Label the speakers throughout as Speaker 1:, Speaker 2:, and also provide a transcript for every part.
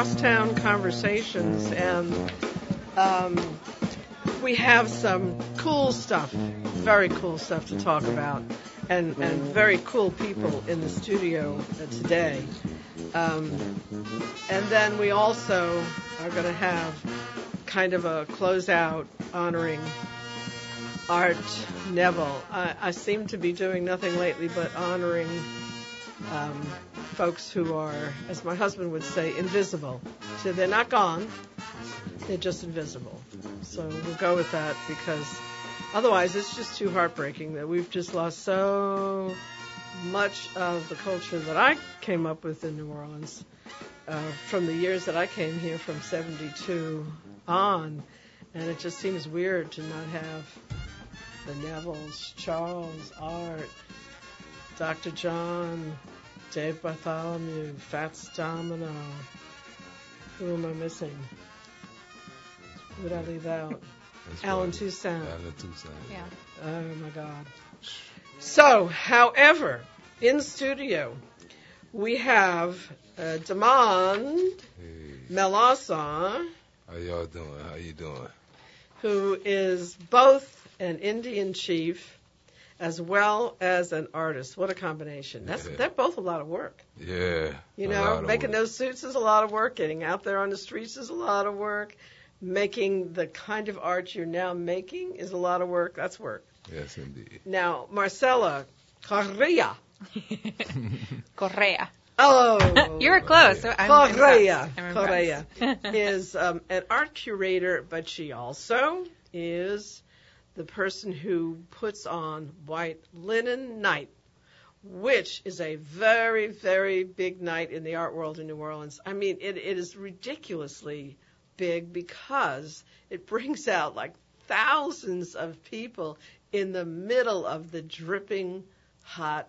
Speaker 1: Crosstown Conversations, and um, we have some cool stuff, very cool stuff to talk about, and, and very cool people in the studio today. Um, and then we also are going to have kind of a closeout honoring Art Neville. I, I seem to be doing nothing lately but honoring um, folks who are, as my husband would say, invisible. So they're not gone, they're just invisible. So we'll go with that because otherwise it's just too heartbreaking that we've just lost so much of the culture that I came up with in New Orleans uh, from the years that I came here from 72 on. And it just seems weird to not have the Nevilles, Charles, Art, Dr. John, Dave Bartholomew, Fats Domino. Who am I missing? Who did I leave out?
Speaker 2: That's
Speaker 1: Allen
Speaker 2: right.
Speaker 1: Toussaint.
Speaker 2: Allen Toussaint.
Speaker 3: Yeah.
Speaker 1: Oh my God. So, however, in studio, we have uh, Demond
Speaker 2: Hey,
Speaker 1: Melancon,
Speaker 2: how y'all doing? How you doing?
Speaker 1: who is both an Indian chief as well as an artist. What a combination. That's
Speaker 2: Yeah.
Speaker 1: they're both a lot of work.
Speaker 2: Yeah.
Speaker 1: You
Speaker 2: a
Speaker 1: know,
Speaker 2: lot of
Speaker 1: making
Speaker 2: work.
Speaker 1: those suits is a lot of work. Getting out there on the streets is a lot of work. Making the kind of art you're now making is a lot of work. That's work.
Speaker 2: Yes, indeed.
Speaker 1: Now, Marcella Correa.
Speaker 3: Correa.
Speaker 1: Oh,
Speaker 3: You were close. So I'm
Speaker 1: Correa.
Speaker 3: I'm
Speaker 1: Correa is um, an art curator, but she also is the person who puts on White Linen Night, which is a very, very big night in the art world in New Orleans. I mean, it, it is ridiculously big because it brings out like thousands of people in the middle of the dripping hot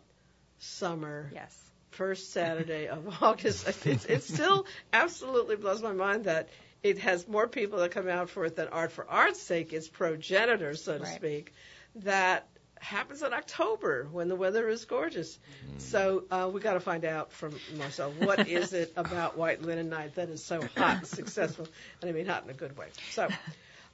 Speaker 1: summer
Speaker 3: yes.
Speaker 1: first Saturday of August. It's, it still absolutely blows my mind that it has more people that come out for it than art for art's sake. It's progenitor, so to
Speaker 3: Right.
Speaker 1: speak. That happens in October when the weather is gorgeous. So uh, we got to find out from Marcel what is it about White Linen Night that is so hot and successful, and I mean hot in a good way. So.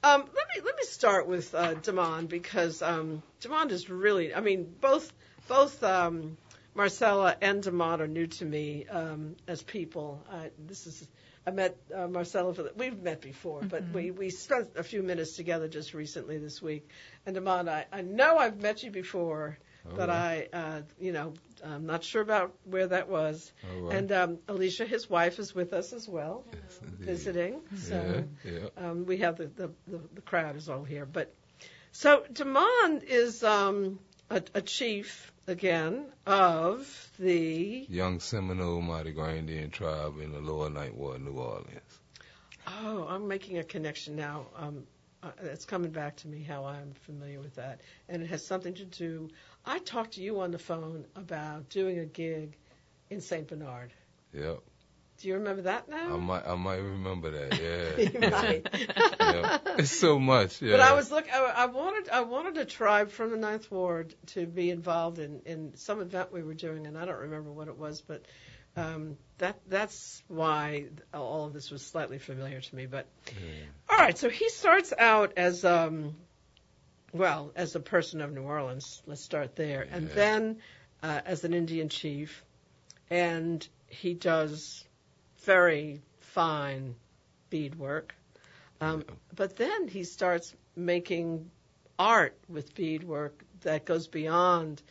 Speaker 1: Um, let me let me start with uh, Demond because um, Demond is really I mean both both um, Marcella and Demond are new to me um, as people. Uh, this is I met uh, Marcella for the, we've met before, but we we spent a few minutes together just recently this week. And Demond, I, I know I've met you before, but I uh, you know I'm not sure about where that was.
Speaker 2: Right.
Speaker 1: And um, Alicia, his wife, is with us as well,
Speaker 2: Yes,
Speaker 1: visiting. So
Speaker 2: Yeah, yeah.
Speaker 1: um, we have the, the, the, the crowd is all here. But so Demond is um, a, a chief again of the
Speaker 2: Young Seminole Mardi Gras Indian tribe in the Lower Ninth Ward, New Orleans.
Speaker 1: oh, I'm making a connection now. Um, uh, it's coming back to me how I'm familiar with that, and it has something to do. I talked to you on the phone about doing a gig in Saint Bernard.
Speaker 2: Yep.
Speaker 1: Do you remember that now?
Speaker 2: I might, I might remember that. Yeah.
Speaker 1: You
Speaker 2: yeah.
Speaker 1: might.
Speaker 2: yeah. It's so much. Yeah.
Speaker 1: But I was look. I, I wanted. I wanted a tribe from the Ninth Ward to be involved in in some event we were doing, and I don't remember what it was, but um, that that's why all of this was slightly familiar to me. But
Speaker 2: Yeah.
Speaker 1: all right, so he starts out as um, well as a person of New Orleans. Let's start there, and then uh, as an Indian chief, and he does very fine beadwork. Um, But then he starts making art with beadwork that goes beyond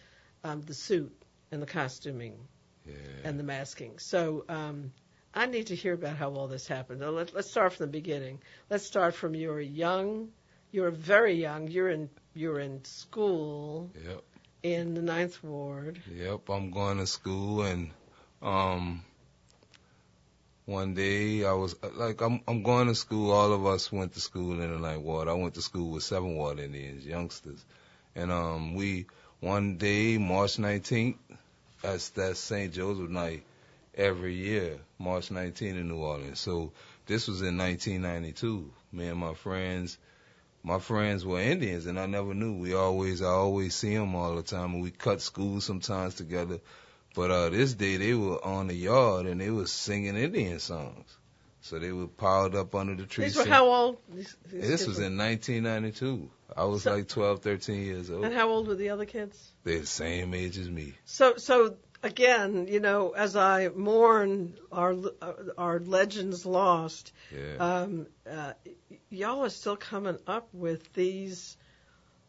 Speaker 1: um, the suit and the costuming
Speaker 2: Yeah.
Speaker 1: and the masking. So um, I need to hear about how all this happened. Now, let, let's start from the beginning. Let's start from you were young. You were very young. You're in you're in school
Speaker 2: Yep.
Speaker 1: in the Ninth Ward.
Speaker 2: Yep, I'm going to school and um one day I was like I'm I'm going to school. All of us went to school in the ninth ward. I went to school with seven ward Indians, youngsters. And um we one day, March nineteenth, that's that's St. Joseph night every year, March 19th in New Orleans. So this was in 1992. Me and my friends, my friends were Indians, and I never knew. We always, I always see them all the time, and we cut school sometimes together. But uh, this day they were on the yard and they was singing Indian songs. So they were piled up under the trees.
Speaker 1: These were how old? These, these
Speaker 2: This was
Speaker 1: were-
Speaker 2: in 1992. I was
Speaker 1: So-
Speaker 2: like 12, 13 years old.
Speaker 1: And how old were the other kids?
Speaker 2: They're the same age as me.
Speaker 1: So, so again, you know, as I mourn our our legends lost,
Speaker 2: Yeah.
Speaker 1: um, uh, y'all are still coming up with these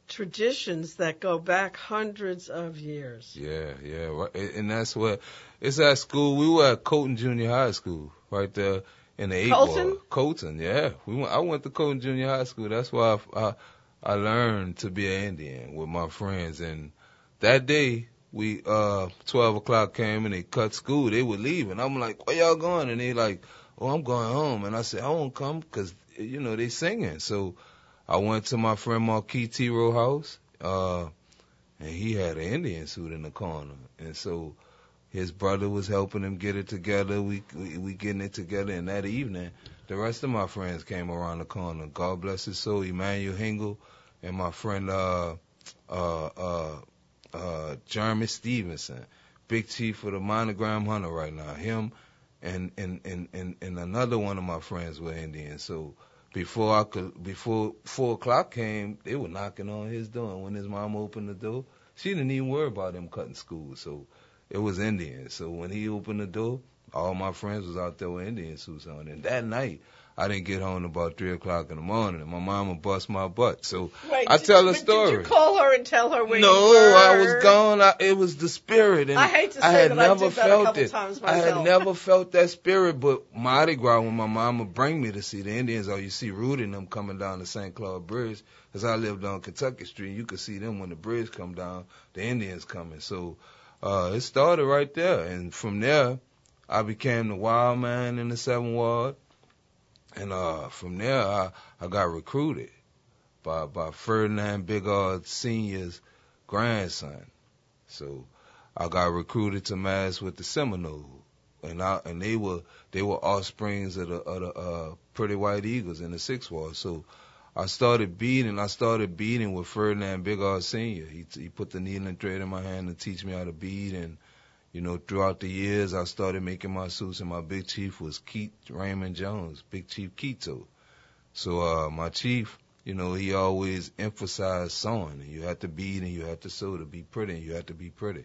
Speaker 1: traditions that go back hundreds of years.
Speaker 2: Yeah, yeah, right. And and that's what it's at school. We were at Colton Junior High School, right there in the eight
Speaker 1: Colton?
Speaker 2: ward. Colton, yeah. We went. I went to Colton Junior High School. That's why I, I I learned to be an Indian with my friends. And that day, we uh twelve o'clock came and they cut school. They were leaving. I'm like, where y'all going? And they like, oh, I'm going home. And I said, I won't come because you know they singing. So I went to my friend Marquis T. Rowe house. Uh, and he had an Indian suit in the corner, and so his brother was helping him get it together. We we, we getting it together, and that evening, the rest of my friends came around the corner. God bless his soul, Emmanuel Hingle, and my friend uh uh uh uh Jeremy Stevenson, big chief of the monogram hunter right now. Him and and and and, and another one of my friends were Indian, so. Before I could, before four o'clock came, they were knocking on his door. And when his mom opened the door, she didn't even worry about him cutting school. So it was Indian. So when he opened the door, all my friends was out there with Indian suits on. And that night, I didn't get home about three o'clock in the morning. And my mama bust my butt. So
Speaker 1: Wait,
Speaker 2: I
Speaker 1: did-
Speaker 2: tell a
Speaker 1: but Did
Speaker 2: story.
Speaker 1: you call her and tell her where
Speaker 2: no,
Speaker 1: you were?
Speaker 2: No, I was gone. I, it was the spirit, and
Speaker 1: I hate to
Speaker 2: I had
Speaker 1: that I
Speaker 2: never
Speaker 1: did that a
Speaker 2: felt it.
Speaker 1: times
Speaker 2: I had never felt that spirit. But Mardi Gras, when my mama would bring me to see the Indians, or you see Rudy and them coming down the St. Claude Bridge, because I lived on Kentucky Street, you could see them when the bridge come down. The Indians coming, so uh, it started right there, and from there, I became the wild man in the Seventh Ward, and uh, from there, I, I got recruited by by Ferdinand Bigard Senior's grandson. So I got recruited to mass with the Seminole, and I and they were they were offsprings of the of the uh, Pretty White Eagles in the Six Ward. So I started beating. I started beating with Ferdinand Bigard Senior. He he put the needle and thread in my hand to teach me how to beat, and you know throughout the years I started making my suits, and my big chief was Keith Raymond Jones, Big Chief Keto. So uh, my chief you know, he always emphasized sewing. You had to bead and you had to sew to be pretty and you had to be pretty.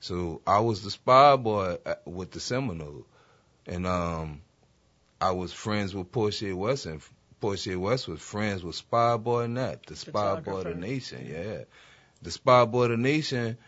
Speaker 2: So I was the spy boy with the Seminole. And um I was friends with Portia West and Portia West was friends with Spy Boy Nat, the spy boy of the nation, yeah. The spy boy of the nation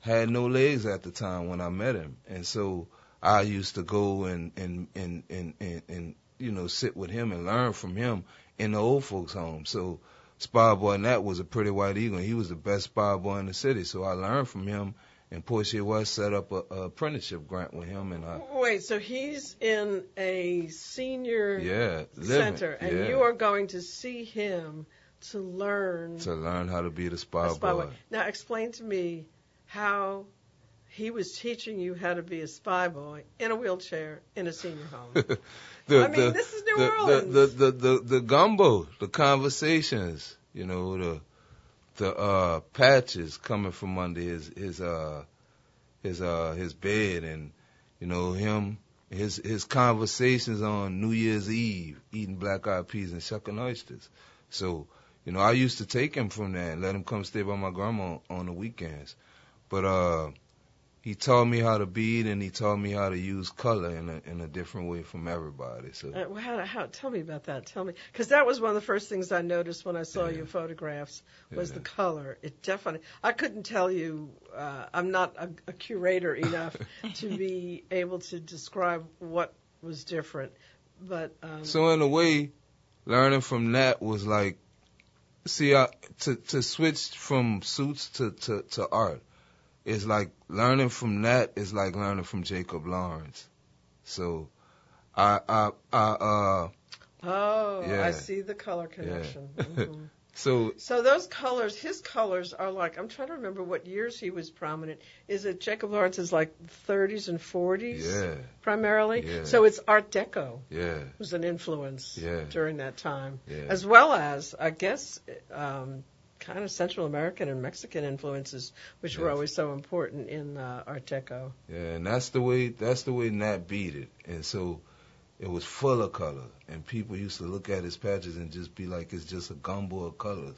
Speaker 2: had no legs at the time when I met him. And so I used to go and and and and and, and you know sit with him and learn from him in the old folks home. So Spy Boy Nat was a pretty white eagle and he was the best spy boy in the city. So I learned from him and Portia West set up a, a apprenticeship grant with him and I
Speaker 1: Wait, so he's in a senior
Speaker 2: yeah, living,
Speaker 1: center, and
Speaker 2: yeah,
Speaker 1: you are going to see him to learn
Speaker 2: to learn how to be the spy,
Speaker 1: spy
Speaker 2: boy.
Speaker 1: boy. Now, explain to me how he was teaching you how to be a spy boy in a wheelchair in a senior home.
Speaker 2: the,
Speaker 1: I mean, this is New
Speaker 2: the,
Speaker 1: Orleans.
Speaker 2: The, the, the, the, the gumbo, the conversations, you know, the the uh patches coming from under his his uh his uh his bed and you know him his his conversations on New Year's Eve eating black eyed peas and shucking oysters. So, you know, I used to take him from there and let him come stay by my grandma on the weekends. But uh he taught me how to bead and he taught me how to use color in a in a different way from everybody. So
Speaker 1: Uh, well, how, how, tell me about that. Tell me, because that was one of the first things I noticed when I saw
Speaker 2: Yeah.
Speaker 1: your photographs was
Speaker 2: Yeah.
Speaker 1: the color. It definitely. I couldn't tell you. Uh, I'm not a, a curator enough to be able to describe what was different. But um,
Speaker 2: So in a way, learning from that was like, see, I, to to switch from suits to to to art is like learning from that is like learning from Jacob Lawrence. So, I I I uh
Speaker 1: oh, I see the color connection. Mhm.
Speaker 2: so
Speaker 1: So those colors, his colors are like. I'm trying to remember what years he was prominent. Is it Jacob Lawrence is like 30s and 40s
Speaker 2: yeah
Speaker 1: primarily?
Speaker 2: Yeah.
Speaker 1: So it's Art Deco.
Speaker 2: yeah
Speaker 1: was an influence
Speaker 2: Yeah.
Speaker 1: during that time,
Speaker 2: Yeah.
Speaker 1: as well as I guess um, kind of Central American and Mexican influences, which were always so important in uh, Art Deco.
Speaker 2: Yeah, and that's the way that's the way Nat beat it. And so, it was full of color, and people used to look at his patches and just be like, it's just a gumbo of colors.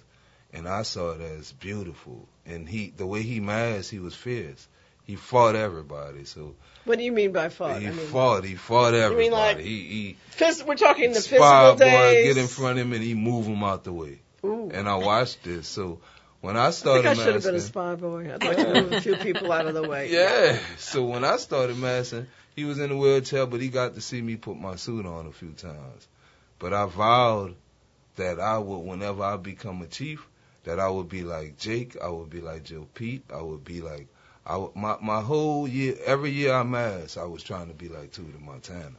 Speaker 2: And I saw it as beautiful. And he, the way he masked, he was fierce. He fought everybody. So
Speaker 1: what do you mean by fought?
Speaker 2: he
Speaker 1: I mean,
Speaker 2: fought. He fought everybody.
Speaker 1: like
Speaker 2: he, he
Speaker 1: we're talking the physical
Speaker 2: boy
Speaker 1: days.
Speaker 2: get in front of him and he move him out the way.
Speaker 1: Ooh.
Speaker 2: And I watched this. So when I
Speaker 1: I
Speaker 2: started
Speaker 1: think I should have been a spy boy. I'd like to move a few people out of the way.
Speaker 2: Yeah. So when I started massing, he was in a wheelchair, but he got to see me put my suit on a few times. But I vowed that I would, whenever I become a chief, that I would be like Jake, I would be like Joe Pete, I would be like, I would, my my whole year, every year I masked, I was trying to be like Tootie Montana.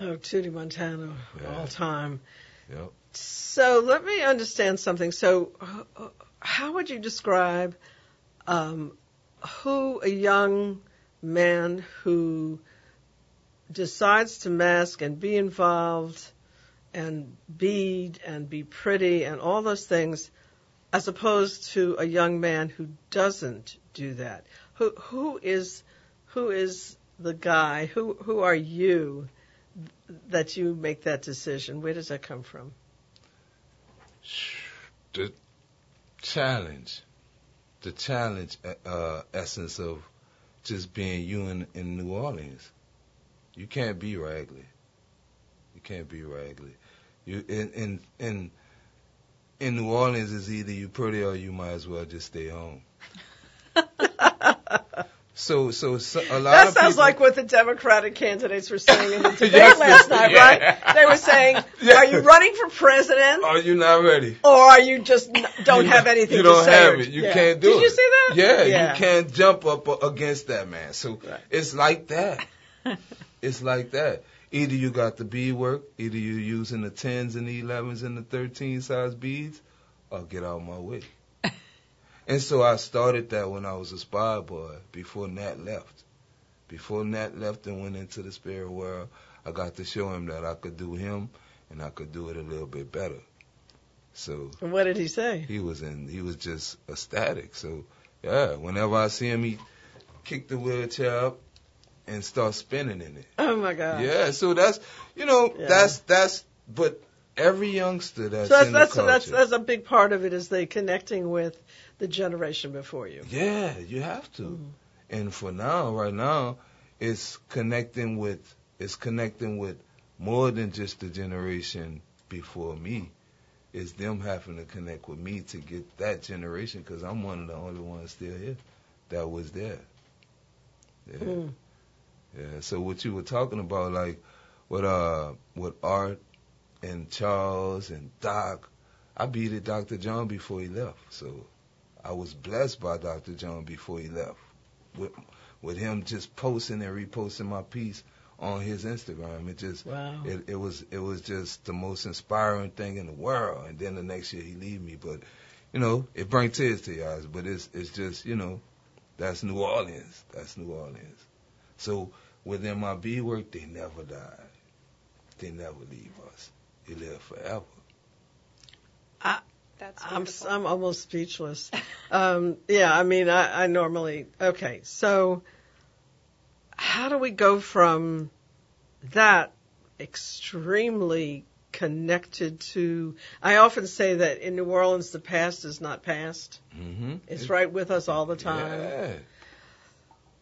Speaker 1: Oh, Tootie Montana,
Speaker 2: Yeah.
Speaker 1: all time.
Speaker 2: Yep.
Speaker 1: So let me understand something. So, how would you describe um, who a young man who decides to mask and be involved and bead and be pretty and all those things, as opposed to a young man who doesn't do that? Who who is who is the guy? Who who are you that you make that decision? Where does that come from?
Speaker 2: The challenge, the challenge uh, essence of just being you in, in New Orleans. You can't be raggedy. You can't be raggedy. You in in in in New Orleans is either you pretty or you might as well just stay home. So so, so a lot
Speaker 1: That
Speaker 2: of
Speaker 1: sounds
Speaker 2: people,
Speaker 1: like what the Democratic candidates were saying in the debate
Speaker 2: Yes,
Speaker 1: last night,
Speaker 2: yeah.
Speaker 1: right? They were saying,
Speaker 2: Yeah.
Speaker 1: "Are you running for president,
Speaker 2: Are you not ready?
Speaker 1: or are you just n- don't
Speaker 2: You-
Speaker 1: have anything
Speaker 2: You don't
Speaker 1: say?"
Speaker 2: have it. You
Speaker 1: Yeah.
Speaker 2: can't do
Speaker 1: Did
Speaker 2: it.
Speaker 1: you see that?
Speaker 2: Yeah,
Speaker 1: Yeah.
Speaker 2: you can't jump up against that man. So
Speaker 1: Right.
Speaker 2: it's like that. it's like that. Either you got the bead work, either you're using the tens and the elevens and the thirteen size beads, or get out of my way. And so I started that when I was a spy boy before Nat left. Before Nat left and went into the spirit world, I got to show him that I could do him and I could do it a little bit better. So
Speaker 1: what did he say?
Speaker 2: he was in he was just ecstatic. So yeah, whenever I see him he kick the wheelchair up and start spinning in it.
Speaker 1: Oh my God!
Speaker 2: Yeah, so that's you know,
Speaker 1: Yeah.
Speaker 2: that's that's but every youngster that's,
Speaker 1: So that's
Speaker 2: in the
Speaker 1: that's,
Speaker 2: culture.
Speaker 1: that's that's a big part of it is they connecting with the generation before you.
Speaker 2: yeah, you have to.
Speaker 1: Mhm.
Speaker 2: And for now, right now, it's connecting with it's connecting with more than just the generation before me. It's them having to connect with me to get that generation because I'm one of the only ones still here that was there. Yeah.
Speaker 1: Mm.
Speaker 2: Yeah. So what you were talking about, like with uh with Art and Charles and Doc, I beat it, Dr. John before he left. So I was blessed by Dr. John before he left. With with him just posting and reposting my piece on his Instagram. It just
Speaker 1: Wow.
Speaker 2: it, it was it was just the most inspiring thing in the world. And then the next year he leave me, but you know it brings tears to your eyes. But it's it's just you know that's New Orleans. That's New Orleans. So within my B work, they never die. They never leave us. They live forever.
Speaker 3: That's
Speaker 1: I'm. I'm almost speechless. Um, yeah, I mean, I, I normally okay. So, how do we go from that extremely connected to? I often say that in New Orleans, the past is not past;
Speaker 2: Mm-hmm.
Speaker 1: it's right with us all the time.
Speaker 2: Yeah.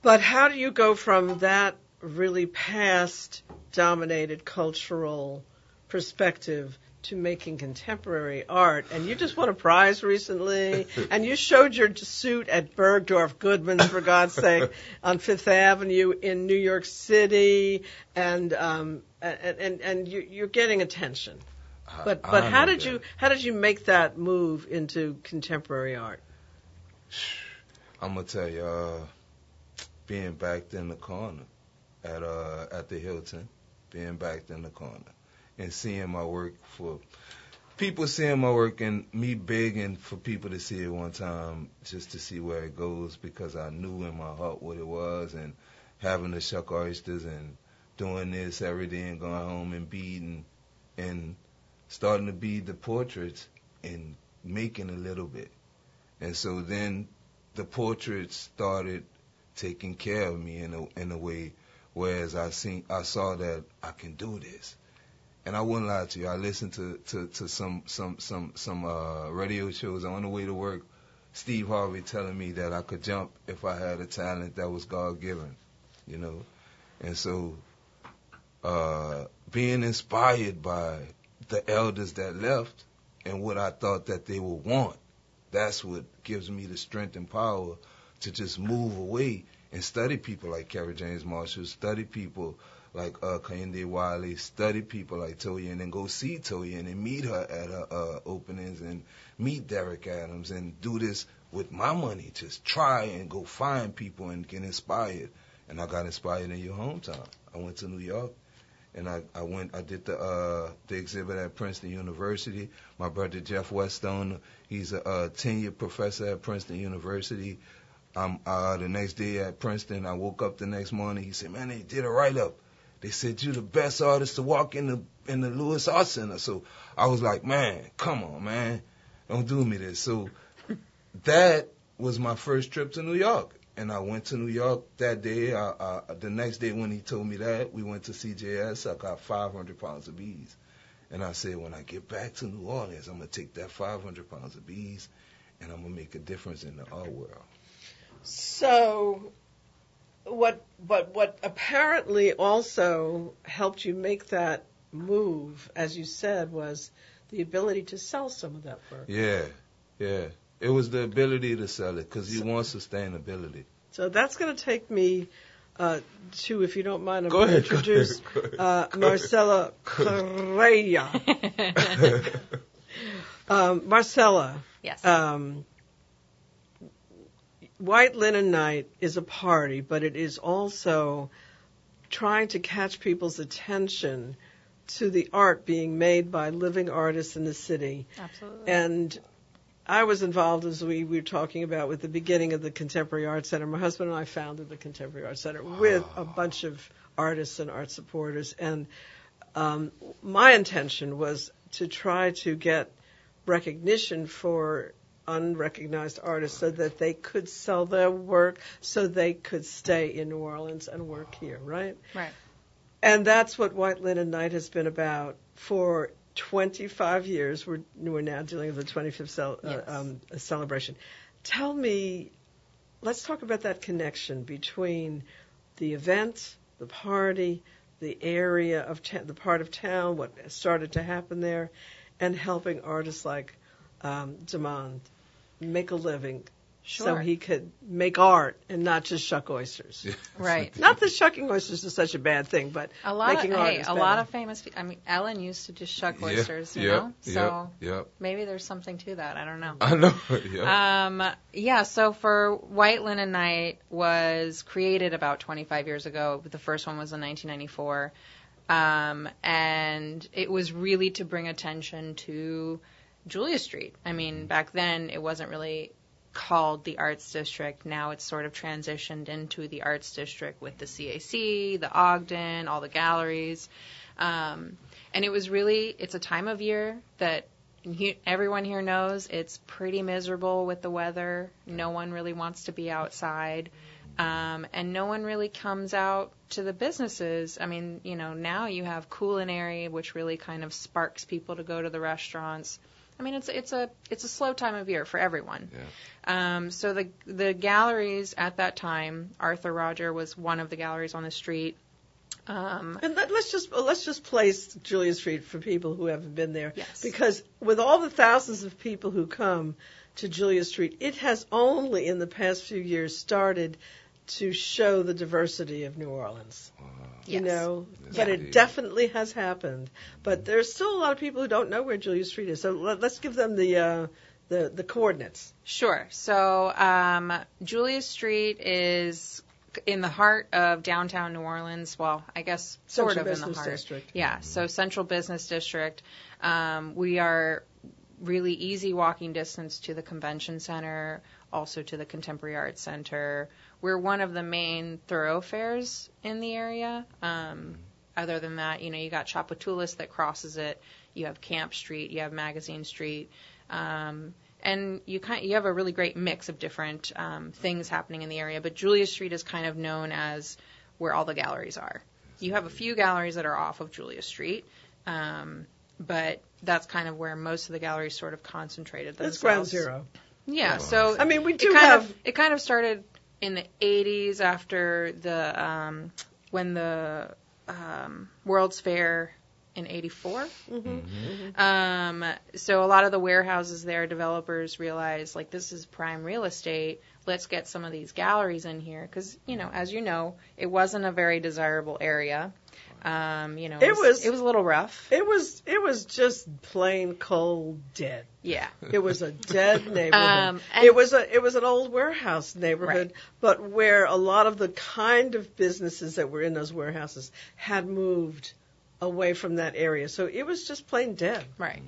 Speaker 1: But how do you go from that really past dominated cultural perspective to making contemporary art? And you just won a prize recently, and you showed your suit at Bergdorf Goodman's, for God's sake, on Fifth Avenue in New York City, and um, and and, and you, you're getting attention. But but how did
Speaker 2: that.
Speaker 1: you how did you make that move into contemporary art?
Speaker 2: I'm gonna tell you, uh, being backed in the corner at uh at the Hilton, being backed in the corner, and seeing my work for people seeing my work and me begging for people to see it one time just to see where it goes because I knew in my heart what it was and having the shuck oysters and doing this every day and going home and beading and starting to bead the portraits and making a little bit. And so then the portraits started taking care of me in a in a way Whereas I seen, I saw that I can do this, and I wouldn't lie to you. I listened to to, to some some some some uh, radio shows on the way to work. Steve Harvey telling me that I could jump if I had a talent that was God given, you know, and so uh, being inspired by the elders that left and what I thought that they would want, that's what gives me the strength and power to just move away and study people like Kerry James Marshall, study people like uh, Kehinde Wiley, study people like Toya, and then go see Toya and meet her at her uh, openings and meet Derrick Adams and do this with my money. Just try and go find people and get inspired. And I got inspired in your hometown. I went to New York and I, I went I did the uh the exhibit at Princeton University. My brother Jeff Whetstone, he's a, a tenured professor at Princeton University. Um uh the next day at Princeton I woke up the next morning, he said, Man, they did a write up. They said you're the best artist to walk in the in the Lewis Art Center. So I was like, Man, come on, man. Don't do me this. So that was my first trip to New York and I went to New York that day. I, I, the next day when he told me that, we went to CJS. I got 500 pounds of bees. And I said, when I get back to New Orleans, I'm to take that 500 pounds of bees and I'm to make a difference in the art world.
Speaker 1: So, what, but what apparently also helped you make that move, as you said, was the ability to sell some of that work.
Speaker 2: Yeah, yeah. It was the ability to sell it because you want sustainability.
Speaker 1: So that's going to take me uh, to, if you don't mind, I'm going to
Speaker 2: ahead, go
Speaker 1: introduce
Speaker 2: ahead, go ahead.
Speaker 1: uh, Marcella Correa. um, Marcella,
Speaker 3: Yes.
Speaker 1: um, White Linen Night is a party, but it is also trying to catch people's attention to the art being made by living artists in the city.
Speaker 3: Absolutely.
Speaker 1: And I was involved, as we, we were talking about, with the beginning of the Contemporary Art Center. My husband and I founded the Contemporary Art Center with a bunch of artists and art supporters. And um, my intention was to try to get recognition for unrecognized artists so that they could sell their work, so they could stay in New Orleans and work here, right?
Speaker 3: right.
Speaker 1: And that's what White Linen Night has been about for 25 years. We're, we're now dealing with the 25th cel-
Speaker 3: Yes.
Speaker 1: uh, um, celebration. Tell me, let's talk about that connection between the event, the party, the area of ta- the part of town, what started to happen there, and helping artists like um, Demond make a living so he could make art and not just shuck oysters.
Speaker 3: Right.
Speaker 1: Not that shucking oysters is such a bad thing, but
Speaker 3: A lot
Speaker 1: making
Speaker 3: of
Speaker 1: art
Speaker 3: hey,
Speaker 1: is
Speaker 3: a
Speaker 1: better.
Speaker 3: lot of famous. pe- I mean, Ellen used to just shuck oysters, you
Speaker 2: yep,
Speaker 3: know.
Speaker 2: Yep,
Speaker 3: So
Speaker 2: yep.
Speaker 3: maybe there's something to that. I don't know.
Speaker 2: I know. Yeah.
Speaker 3: Um, yeah, so for White Linen Night was created about 25 years ago. The first one was in 1994. Um, and it was really to bring attention to Julia Street. I mean, back then it wasn't really called the Arts District. Now it's sort of transitioned into the Arts District with the CAC, the Ogden, all the galleries. Um, and it was really, it's a time of year that he, everyone here knows it's pretty miserable with the weather. No one really wants to be outside. Um, and no one really comes out to the businesses. I mean, you know, now you have COOLinary, which really kind of sparks people to go to the restaurants. I mean, it's it's a it's a slow time of year for everyone.
Speaker 2: Yeah.
Speaker 3: Um, so the the galleries at that time, Arthur Roger was one of the galleries on the street. Um,
Speaker 1: And let, let's just let's just place Julia Street for people who haven't been there,
Speaker 3: Yes.
Speaker 1: because with all the thousands of people who come to Julia Street, it has only in the past few years started to show the diversity of New Orleans. You
Speaker 3: Yes.
Speaker 1: know,
Speaker 2: Yes,
Speaker 1: but it definitely has happened. But there's still a lot of people who don't know where Julia Street is. So let, let's give them the uh, the the coordinates.
Speaker 3: Sure. So um, Julia Street is in the heart of downtown New Orleans. Well, I guess sort
Speaker 1: Central
Speaker 3: of in the heart.
Speaker 1: District.
Speaker 3: Yeah. So Central Business District. Um, we are really easy walking distance to the convention center, also to the Contemporary Arts Center. We're one of the main thoroughfares in the area. Um, other than that, you know, you got Tchoupitoulas that crosses it. You have Camp Street. You have Magazine Street. Um, and you kind you have a really great mix of different um, things happening in the area. But Julia Street is kind of known as where all the galleries are. You have a few galleries that are off of Julia Street, um, but that's kind of where most of the galleries sort of concentrated
Speaker 1: That's ground zero.
Speaker 3: Yeah, so
Speaker 1: I mean, we do
Speaker 3: it kind
Speaker 1: have.
Speaker 3: of it kind of started in the 80s after the um, when the um, World's Fair in 84.
Speaker 1: Mm-hmm.
Speaker 3: Um, so a lot of the warehouses there, developers realized like this is prime real estate. Let's get some of these galleries in here because you know, as you know, it wasn't a very desirable area. Um, you know,
Speaker 1: It was-
Speaker 3: it was a little rough.
Speaker 1: It was it was just plain cold dead.
Speaker 3: Yeah.
Speaker 1: It was a dead neighborhood.
Speaker 3: Um, and-
Speaker 1: it was a it was an old warehouse neighborhood,
Speaker 3: Right.
Speaker 1: but where a lot of the kind of businesses that were in those warehouses had moved away from that area. So it was just plain dead.
Speaker 3: Right.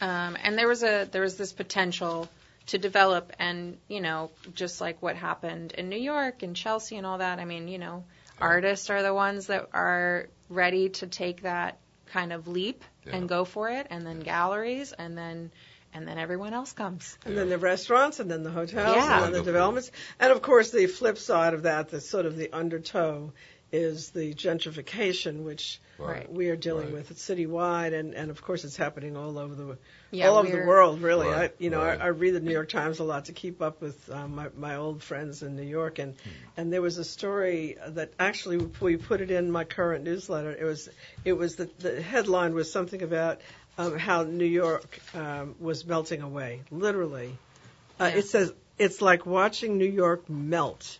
Speaker 3: Um, and there was a there was this potential to develop, and you know, just like what happened in New York and Chelsea and all that. I mean, you know, artists are the ones that are ready to take that kind of leap
Speaker 2: Yeah.
Speaker 3: and go for it, and then galleries, and then and then everyone else comes.
Speaker 1: And then the restaurants, and then the hotels,
Speaker 3: Yeah.
Speaker 1: and then the developments, and of course the flip side of that, the sort of the undertow, is the gentrification, which
Speaker 3: Right.
Speaker 1: we are dealing
Speaker 2: Right.
Speaker 1: with. It's citywide, and and of course it's happening all over the
Speaker 3: Yeah,
Speaker 1: all over the world, really.
Speaker 2: Right,
Speaker 1: I, you know,
Speaker 2: right.
Speaker 1: I, I read the New York Times a lot to keep up with um, my my old friends in New York, and and there was a story that actually we put it in my current newsletter. It was it was the the headline was something about um, how New York um, was melting away, literally. Uh,
Speaker 3: Yeah.
Speaker 1: It says it's like watching New York melt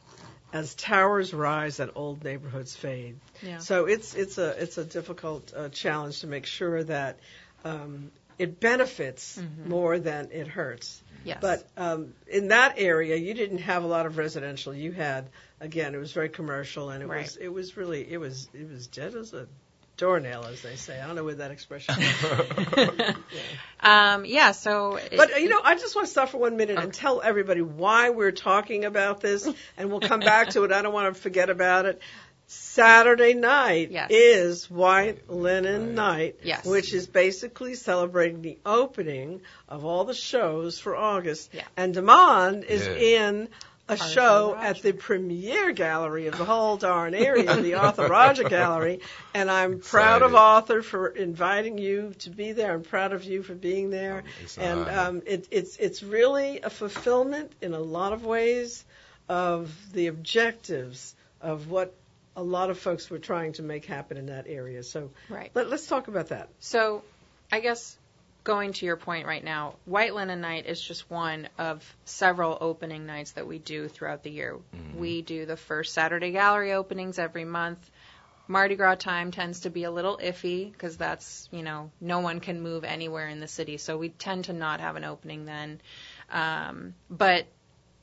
Speaker 1: as towers rise and old neighborhoods fade.
Speaker 3: Yeah.
Speaker 1: So it's it's a it's a difficult uh, challenge to make sure that um, it benefits more than it hurts.
Speaker 3: Yes.
Speaker 1: But um, in that area, you didn't have a lot of residential. You had again, it was very commercial, and it
Speaker 3: Right.
Speaker 1: was it was really it was it was dead as a doornail, as they say. I don't know where that expression.
Speaker 3: um, yeah. So. it-
Speaker 1: But you know, I just want to stop for one minute and tell everybody why we're talking about this, and we'll come back to it. I don't want to forget about it. Saturday night
Speaker 3: Yes.
Speaker 1: is White Linen Night,
Speaker 3: Yes.
Speaker 1: which is basically celebrating the opening of all the shows for August.
Speaker 3: Yeah.
Speaker 1: And Demond is
Speaker 2: Yeah.
Speaker 1: in a
Speaker 3: Arthur
Speaker 1: show
Speaker 3: Roger.
Speaker 1: at the premiere gallery of the whole darn area, the Arthur Roger Gallery. And I'm proud of Arthur for inviting you to be there. I'm proud of you for being there.
Speaker 2: It's
Speaker 1: and um, it, it's it's really a fulfillment in a lot of ways of the objectives of what a lot of folks were trying to make happen in that area. So
Speaker 3: Right.
Speaker 1: let, let's talk about that.
Speaker 3: So, I guess going to your point right now, White Linen Night is just one of several opening nights that we do throughout the year. We do the first Saturday gallery openings every month. Mardi Gras time tends to be a little iffy because that's, you know, no one can move anywhere in the city. So we tend to not have an opening then. Um, but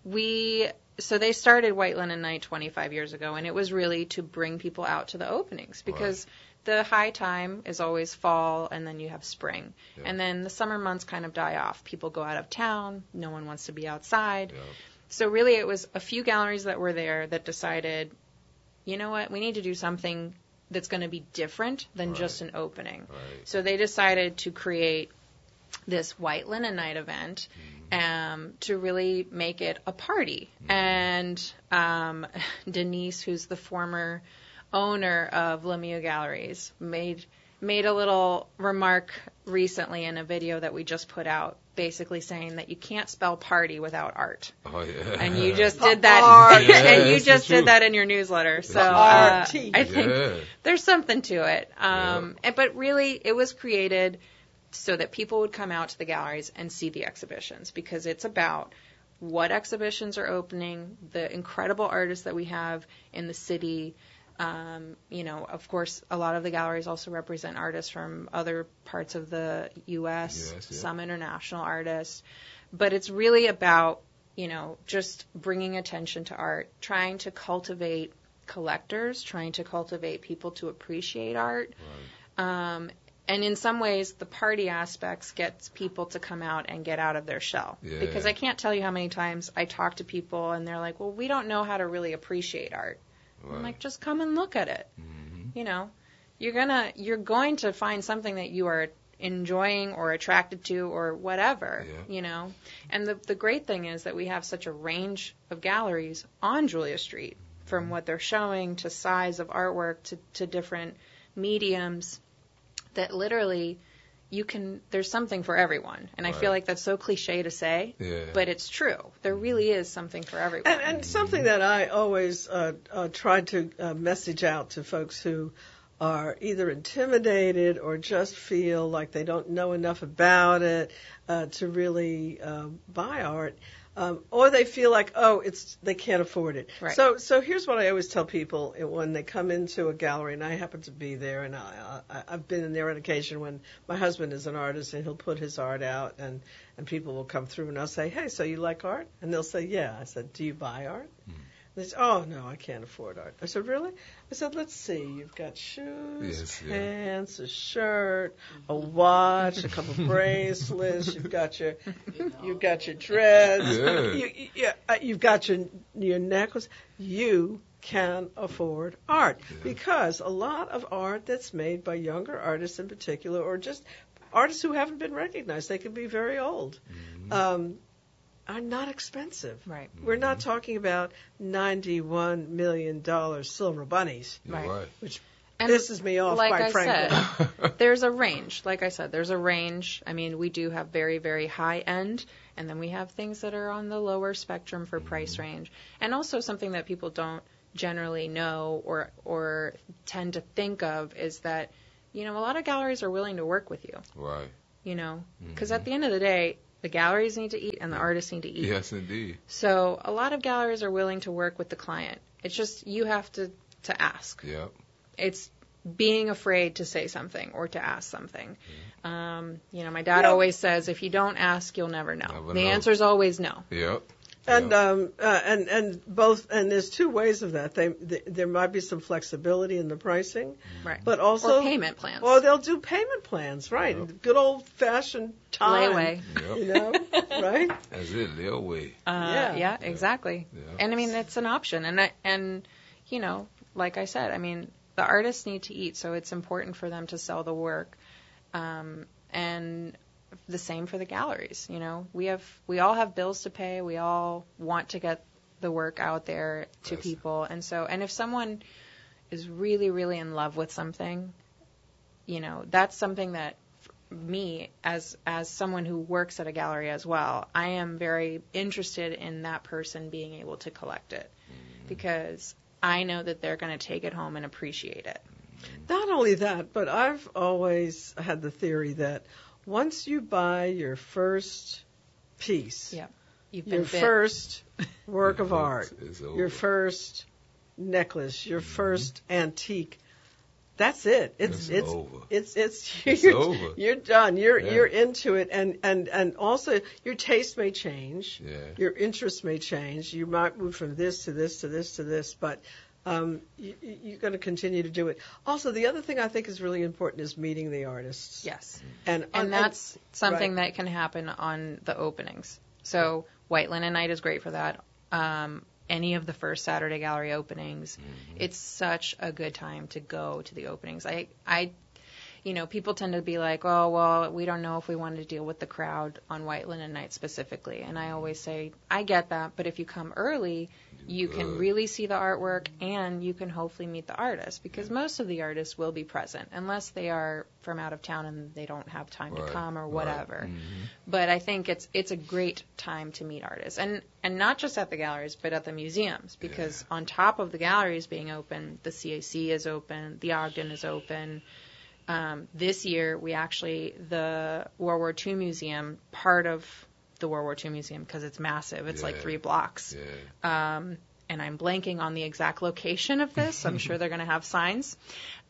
Speaker 3: we, so they started White Linen Night 25 years ago, and it was really to bring people out to the openings because the high time is always fall and then you have spring.
Speaker 2: Yeah.
Speaker 3: And then the summer months kind of die off. People go out of town, no one wants to be outside.
Speaker 2: Yeah.
Speaker 3: So really it was a few galleries that were there that decided, you know what, we need to do something that's going to be different than
Speaker 2: Right.
Speaker 3: just an opening.
Speaker 2: Right.
Speaker 3: So they decided to create this white linen night event um, to really make it a party. And um, Denise, who's the former owner of Lemieux Galleries, made made a little remark recently in a video that we just put out, basically saying that you can't spell party without art.
Speaker 2: Oh yeah.
Speaker 3: And you just did that,
Speaker 1: Art.
Speaker 3: and you just did that in your newsletter. So uh,
Speaker 1: R-T.
Speaker 3: I think
Speaker 2: Yeah.
Speaker 3: there's something to it. Um, and, but really, it was created so that people would come out to the galleries and see the exhibitions because it's about what exhibitions are opening, the incredible artists that we have in the city. Um, you know, of course, a lot of the galleries also represent artists from other parts of the U.S.,
Speaker 2: yeah.
Speaker 3: some international artists. But it's really about, you know, just bringing attention to art, trying to cultivate collectors, trying to cultivate people to appreciate art. Um, and in some ways, the party aspects gets people to come out and get out of their shell.
Speaker 2: Yeah.
Speaker 3: Because I can't tell you how many times I talk to people and they're like, well, we don't know how to really appreciate art. I'm like, just come and look at it.
Speaker 2: Mhm.
Speaker 3: You know, you're gonna, you're going to find something that you are enjoying or attracted to or whatever.
Speaker 2: Yeah.
Speaker 3: You know, and the the great thing is that we have such a range of galleries on Julia Street. from what they're showing to size of artwork to, to different mediums that literally you can there's something for everyone. And i feel like that's so cliche to say
Speaker 2: Yeah.
Speaker 3: but it's true. There really is something for everyone.
Speaker 1: And, and something that I always uh, uh, try to uh, message out to folks who are either intimidated or just feel like they don't know enough about it uh, to really uh, buy art, um, or they feel like oh it's they can't afford it.
Speaker 3: Right.
Speaker 1: So so here's what I always tell people when they come into a gallery, and I happen to be there, and I, I, I've been in there on occasion when my husband is an artist and he'll put his art out, and and people will come through, and I'll say, hey, so you like art? And they'll say, yeah. I said, do you buy art? They say, oh no, I can't afford art. I said, really? I said, let's see. You've got shoes,
Speaker 2: Yes, yeah.
Speaker 1: pants, a shirt, a watch, a couple of bracelets. You've got your, you've got your dress.
Speaker 2: Yeah.
Speaker 1: You, you, yeah, uh, you've got your your necklace. You can afford art because a lot of art that's made by younger artists in particular, or just artists who haven't been recognized, they can be very old, um, are not expensive.
Speaker 3: right
Speaker 1: We're not talking about $91 million silver bunnies,
Speaker 3: Right.
Speaker 2: right.
Speaker 1: which
Speaker 3: and
Speaker 1: pisses me off,
Speaker 3: like
Speaker 1: quite
Speaker 3: I
Speaker 1: frankly.
Speaker 3: said, there's a range. Like I said, there's a range. I mean, we do have very, very high end, and then we have things that are on the lower spectrum for price mm-hmm. range. And also something that people don't generally know or or tend to think of is that, you know, a lot of galleries are willing to work with you.
Speaker 2: Right.
Speaker 3: You know, because at mm-hmm. the end of the day, the galleries need to eat and the artists need to eat.
Speaker 2: Yes, indeed.
Speaker 3: So a lot of galleries are willing to work with the client. It's just you have to to ask
Speaker 2: Yep.
Speaker 3: it's being afraid to say something or to ask something. Um, you know, my dad
Speaker 1: Yeah.
Speaker 3: always says, if you don't ask, you'll never know.
Speaker 2: Never
Speaker 3: the
Speaker 2: know.
Speaker 3: answer is always no.
Speaker 2: Yep.
Speaker 1: And
Speaker 2: Yep.
Speaker 1: um uh, and and both and there's two ways of that. They, th there might be some flexibility in the pricing,
Speaker 3: Right.
Speaker 1: but also
Speaker 3: or payment plans.
Speaker 1: Well, they'll do payment plans, right?
Speaker 2: Yep.
Speaker 1: Good old fashioned time,
Speaker 3: Layaway.
Speaker 2: Yep.
Speaker 1: you know, right?
Speaker 2: That's it. Layaway.
Speaker 3: Uh,
Speaker 1: Yeah.
Speaker 3: yeah. exactly.
Speaker 2: Yeah.
Speaker 3: And I mean, it's an option. And I, and you know, like I said, I mean, the artists need to eat, so it's important for them to sell the work. Um, and the same for the galleries. You know, we have we all have bills to pay. We all want to get the work out there to
Speaker 2: Yes.
Speaker 3: people. And so, and if someone is really, really in love with something, you know, that's something that me as as someone who works at a gallery as well, I am very interested in that person being able to collect it mm. because I know that they're going to take it home and appreciate it. Mm.
Speaker 1: Not only that, but I've always had the theory that once you buy your first piece,
Speaker 3: Yeah. You've been
Speaker 1: your
Speaker 3: bit.
Speaker 1: first work of art, your first necklace, your mm-hmm. first antique, that's it. It's
Speaker 2: It's
Speaker 1: it's
Speaker 2: over.
Speaker 1: it's it's,
Speaker 2: It's
Speaker 1: you're,
Speaker 2: over.
Speaker 1: You're done. You're
Speaker 2: Yeah.
Speaker 1: you're into it, and and and also your taste may change.
Speaker 2: Yeah.
Speaker 1: Your interest may change. You might move from this to this to this to this, but um, you, you- you're going to continue to do it. Also, the other thing I think is really important is meeting the artists.
Speaker 3: Yes.
Speaker 1: and
Speaker 3: and that's something that can happen on the openings. So White Linen Night is great for that. Um, any of the first Saturday gallery openings, it's such a good time to go to the openings. I, I, you know, people tend to be like, oh well, we don't know if we want to deal with the crowd on White Linen Night specifically. And I always say, I get that, but if you come early, you can really see the artwork and you can hopefully meet the artist because most of the artists will be present unless they are from out of town and they don't have time to come or
Speaker 2: right.
Speaker 3: whatever.
Speaker 2: Mhm.
Speaker 3: But I think it's it's a great time to meet artists and and not just at the galleries but at the museums because on top of the galleries being open, the CAC is open, the Ogden is open. Um, this year we actually the World War II Museum part of the World War II Museum because it's massive. It's like three blocks
Speaker 2: Yeah.
Speaker 3: um, and I'm blanking on the exact location of this. I'm sure they're going to have signs.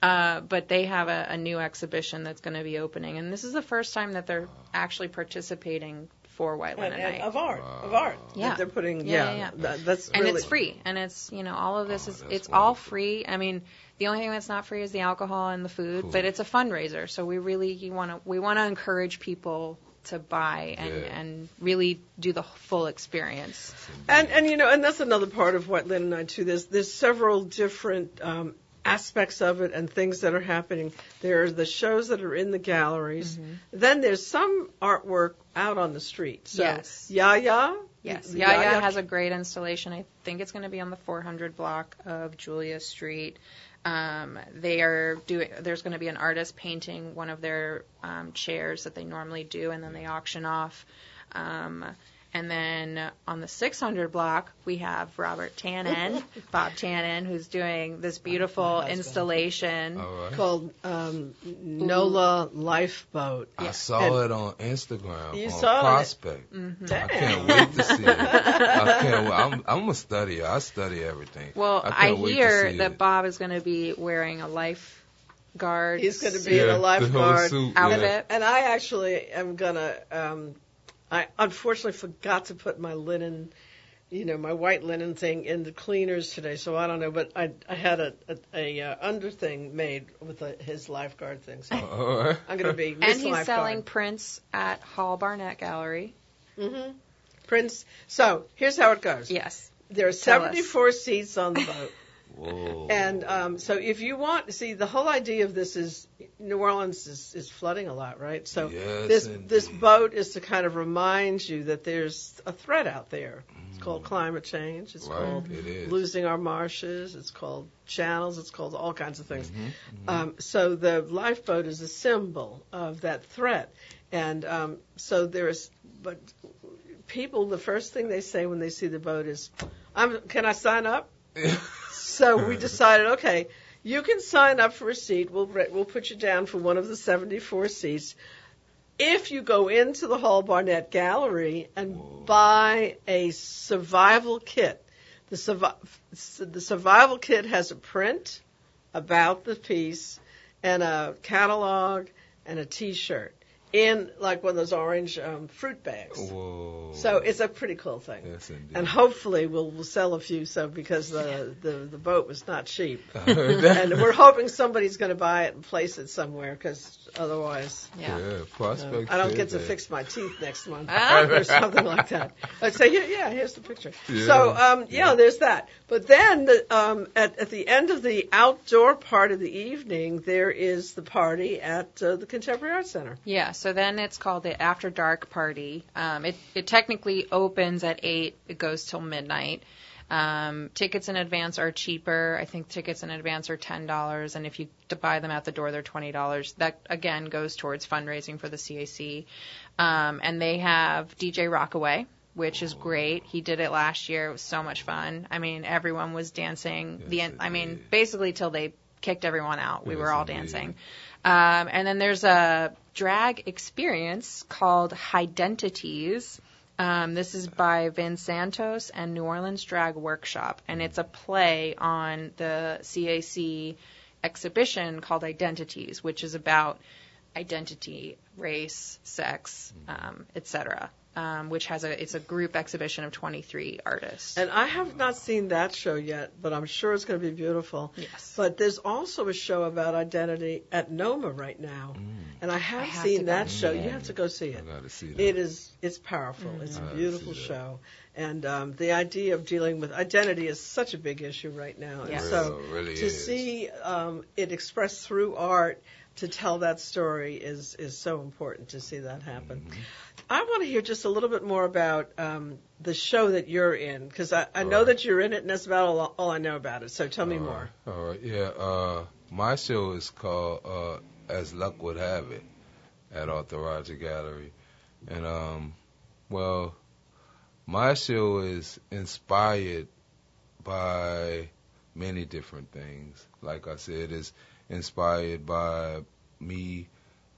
Speaker 3: Uh, but they have a, a new exhibition that's going to be opening, and this is the first time that they're actually participating for White
Speaker 1: and,
Speaker 3: Linen
Speaker 1: and
Speaker 3: Night.
Speaker 1: of art, of art.
Speaker 3: Yeah.
Speaker 1: that they're putting.
Speaker 3: Yeah,
Speaker 1: Yeah,
Speaker 3: yeah, yeah.
Speaker 1: that- that's
Speaker 3: and
Speaker 1: really,
Speaker 3: it's free, and it's you know all of this
Speaker 2: Oh,
Speaker 3: is
Speaker 2: that's
Speaker 3: it's all free. I mean, the only thing that's not free is the alcohol and the food,
Speaker 2: Cool.
Speaker 3: but it's a fundraiser, so we really you want to we want to encourage people to buy and
Speaker 2: Yeah.
Speaker 3: and really do the full experience.
Speaker 1: And and you know, and that's another part of what Lynn and I do. There's there's several different um, aspects of it and things that are happening. There are the shows that are in the galleries.
Speaker 3: Mm-hmm.
Speaker 1: Then there's some artwork out on the street. So
Speaker 3: Yes.
Speaker 1: Yaya.
Speaker 3: Yes,
Speaker 1: the
Speaker 3: Yaya has a great installation. I think it's going to be on the 400 block of Julia Street. Um, they are doing. There's going to be an artist painting one of their um, chairs that they normally do, and then they auction off. Um, and then on the 600 block, we have Robert Tannen, Bob Tannen, who's doing this beautiful installation.
Speaker 2: All right.
Speaker 1: called um, Nola Lifeboat.
Speaker 2: I saw
Speaker 1: And-
Speaker 2: it on Instagram
Speaker 1: You
Speaker 2: on
Speaker 1: saw it?
Speaker 2: Prospect.
Speaker 3: Mm-hmm.
Speaker 2: I can't wait to see it. I can't. Wait. I'm, I'm a studier. I study everything.
Speaker 3: Well,
Speaker 2: I,
Speaker 3: I,
Speaker 2: can't wait to
Speaker 3: hear
Speaker 2: see
Speaker 3: that
Speaker 2: it.
Speaker 3: Bob is going to be wearing a lifeguard.
Speaker 1: He's going to be
Speaker 3: suit.
Speaker 1: in a
Speaker 2: the
Speaker 1: lifeguard
Speaker 2: suit,
Speaker 3: outfit.
Speaker 1: And I actually am gonna. Um, I unfortunately forgot to put my linen, you know, my white linen thing in the cleaners today, so I don't know. But I I had a a, a uh, under thing made with a, his lifeguard thing, so
Speaker 2: All right.
Speaker 1: I'm gonna be Miss
Speaker 3: And he's
Speaker 1: Lifeguard.
Speaker 3: selling prints at Hall Barnett Gallery.
Speaker 1: Mm-hmm. Prince. So here's how it goes.
Speaker 3: Yes.
Speaker 1: There are
Speaker 3: Tell us.
Speaker 1: 74 seats on the boat.
Speaker 2: Whoa.
Speaker 1: And um, so, if you want, see, the whole idea of this is New Orleans is, is flooding a lot, right? So,
Speaker 2: Yes,
Speaker 1: this
Speaker 2: indeed.
Speaker 1: this boat is to kind of remind you that there's a threat out there. It's called climate change. It's
Speaker 2: Mm. right.
Speaker 1: called
Speaker 2: It is.
Speaker 1: losing our marshes. It's called channels. It's called all kinds of things.
Speaker 2: Mhm, mhm.
Speaker 1: Um, so the lifeboat is a symbol of that threat, and um, so there's. But people, the first thing they say when they see the boat is, "I'm. Can I sign up?" So we decided, okay, you can sign up for a seat. We'll we'll put you down for one of the 74 seats. If you go into the Hall Barnett Gallery and
Speaker 2: Whoa.
Speaker 1: buy a survival kit, the survi- the survival kit has a print about the piece and a catalog and a T-shirt in like one of those orange um, fruit bags.
Speaker 2: Whoa.
Speaker 1: So it's a pretty cool thing.
Speaker 2: Yes, indeed.
Speaker 1: And hopefully we'll, we'll sell a few so because the, the, the boat was not cheap.
Speaker 2: I heard that.
Speaker 1: And we're hoping somebody's going to buy it and place it somewhere because otherwise
Speaker 3: Yeah.
Speaker 2: Yeah, prospect.
Speaker 1: I don't get to fix my teeth next month
Speaker 3: Ah.
Speaker 1: or something like that. I'd say, yeah, yeah, here's the picture.
Speaker 2: Yeah.
Speaker 1: So, um, yeah,
Speaker 2: Yeah.
Speaker 1: there's that. But then the, um, at, at the end of the outdoor part of the evening, there is the party at uh, the Contemporary Art Center.
Speaker 3: Yeah. So then it's called the After Dark Party. Um, it it technically opens at eight. It goes till midnight. Um, tickets in advance are cheaper. I think tickets in advance are ten dollars, and if you to buy them at the door, they're twenty dollars. That again goes towards fundraising for the CAC. Um, and they have DJ Rockaway, which is great. He did it last year. It was so much fun. I mean, everyone was dancing. the
Speaker 2: Yes,
Speaker 3: en- I mean, basically till they kicked everyone out. We
Speaker 2: Yes,
Speaker 3: were all
Speaker 2: indeed.
Speaker 3: dancing. Um, and then there's a drag experience called Identities. Um, this is by Vinsantos and New Orleans Drag Workshop, and it's a play on the CAC exhibition called Identities, which is about identity, race, sex, um, etc. Um, which has a it's a group exhibition of 23 artists.
Speaker 1: And I have not seen that show yet, but I'm sure it's going to be beautiful.
Speaker 3: yes.
Speaker 1: But there's also a show about identity at Noma right now,
Speaker 2: Mm.
Speaker 1: and I have,
Speaker 3: I have
Speaker 1: seen that show.
Speaker 3: it.
Speaker 1: You have to go see it.
Speaker 2: I
Speaker 1: it.
Speaker 2: got to see that.
Speaker 1: It is it's powerful. It's a beautiful
Speaker 2: I see that.
Speaker 1: show, and um, the idea of dealing with identity is such a big issue right now. And
Speaker 3: Yeah.
Speaker 1: so
Speaker 2: Real, really
Speaker 1: to
Speaker 2: is.
Speaker 1: see um, it expressed through art to tell that story is is so important to see that happen.
Speaker 2: Mhm.
Speaker 1: I want to hear just a little bit more about um, the show that you're in because I, I know
Speaker 2: Alright.
Speaker 1: that you're in it and that's about all, all I know about it. So tell me
Speaker 2: All
Speaker 1: more.
Speaker 2: right, All right. Yeah. Uh, my show is called uh, As Luck Would Have It at Arthur Roger Gallery, and um, well, my show is inspired by many different things. Like I said, it's inspired by me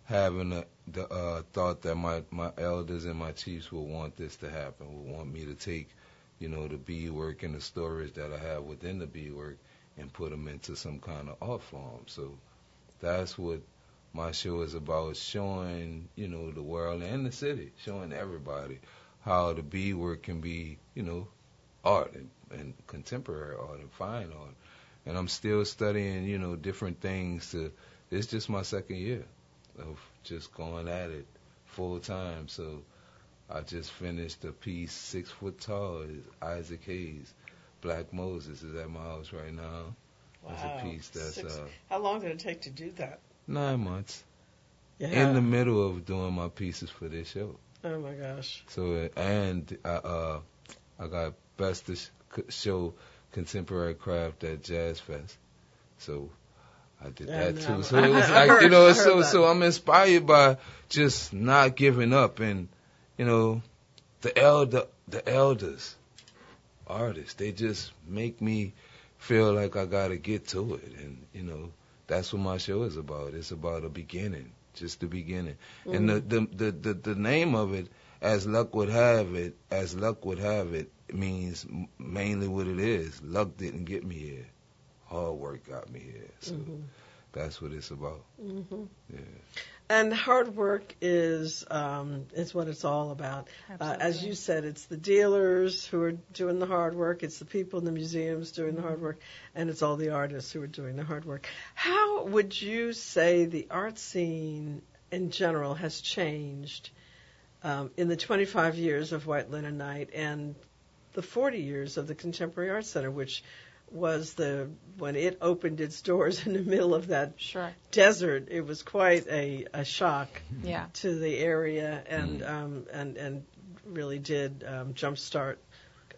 Speaker 2: having a, the uh, thought that my my elders and my chiefs would want this to happen, would want me to take, you know, the b beadwork and the stories that I have within the b beadwork and put them into some kind of art form. So that's what my show is about, showing, you know, the world and the city, showing everybody how the b beadwork can be, you know, art and, and contemporary art and fine art. And I'm still studying, you know, different things to, it's just my second year of just going at it full time. So I just finished a piece six foot tall. It's Isaac Hayes, Black Moses is at my house right now. It's
Speaker 1: Wow.
Speaker 2: a piece that's
Speaker 1: Six-
Speaker 2: uh,
Speaker 1: How long did it take to do that?
Speaker 2: nine months
Speaker 1: Yeah.
Speaker 2: in the middle of doing my pieces for this show.
Speaker 1: oh my gosh.
Speaker 2: So uh, and I uh, I got best to sh- show contemporary craft at Jazz Fest. So I did
Speaker 1: Yeah,
Speaker 2: that too. So it was
Speaker 1: I
Speaker 2: you know,
Speaker 1: I
Speaker 2: so so I'm inspired by just not giving up and you know the elder the elders artists they just make me feel like I got to get to it and you know that's what my show is about. It's about a beginning, just the beginning. And the, the the the the name of it as luck would have it, as luck would have it, means mainly what it is. Luck didn't get me here. Hard work got me here. So
Speaker 1: Mhm.
Speaker 2: that's what it's about.
Speaker 1: hmm
Speaker 2: Yeah.
Speaker 1: And hard work is um, is what it's all about. Uh, as you said, it's the dealers who are doing the hard work. It's the people in the museums doing the hard work, and it's all the artists who are doing the hard work. How would you say the art scene in general has changed um, in the 25 years of White Linen Night and the 40 years of the Contemporary Art Center, which was the when it opened its doors in the middle of that
Speaker 3: Sure.
Speaker 1: desert. It was quite a, a shock
Speaker 3: Yeah.
Speaker 1: to the area, and um, and and really did um, jumpstart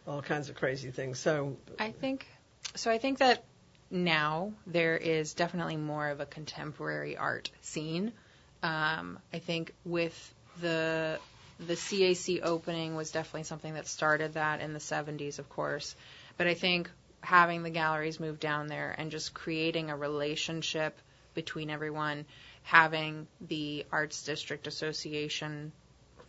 Speaker 1: all kinds of crazy things. So
Speaker 3: I think so. I think that now there is definitely more of a contemporary art scene. Um, I think with the the CAC opening was definitely something that started that in the 70s, of course. But I think having the galleries move down there and just creating a relationship between everyone, having the Arts District Association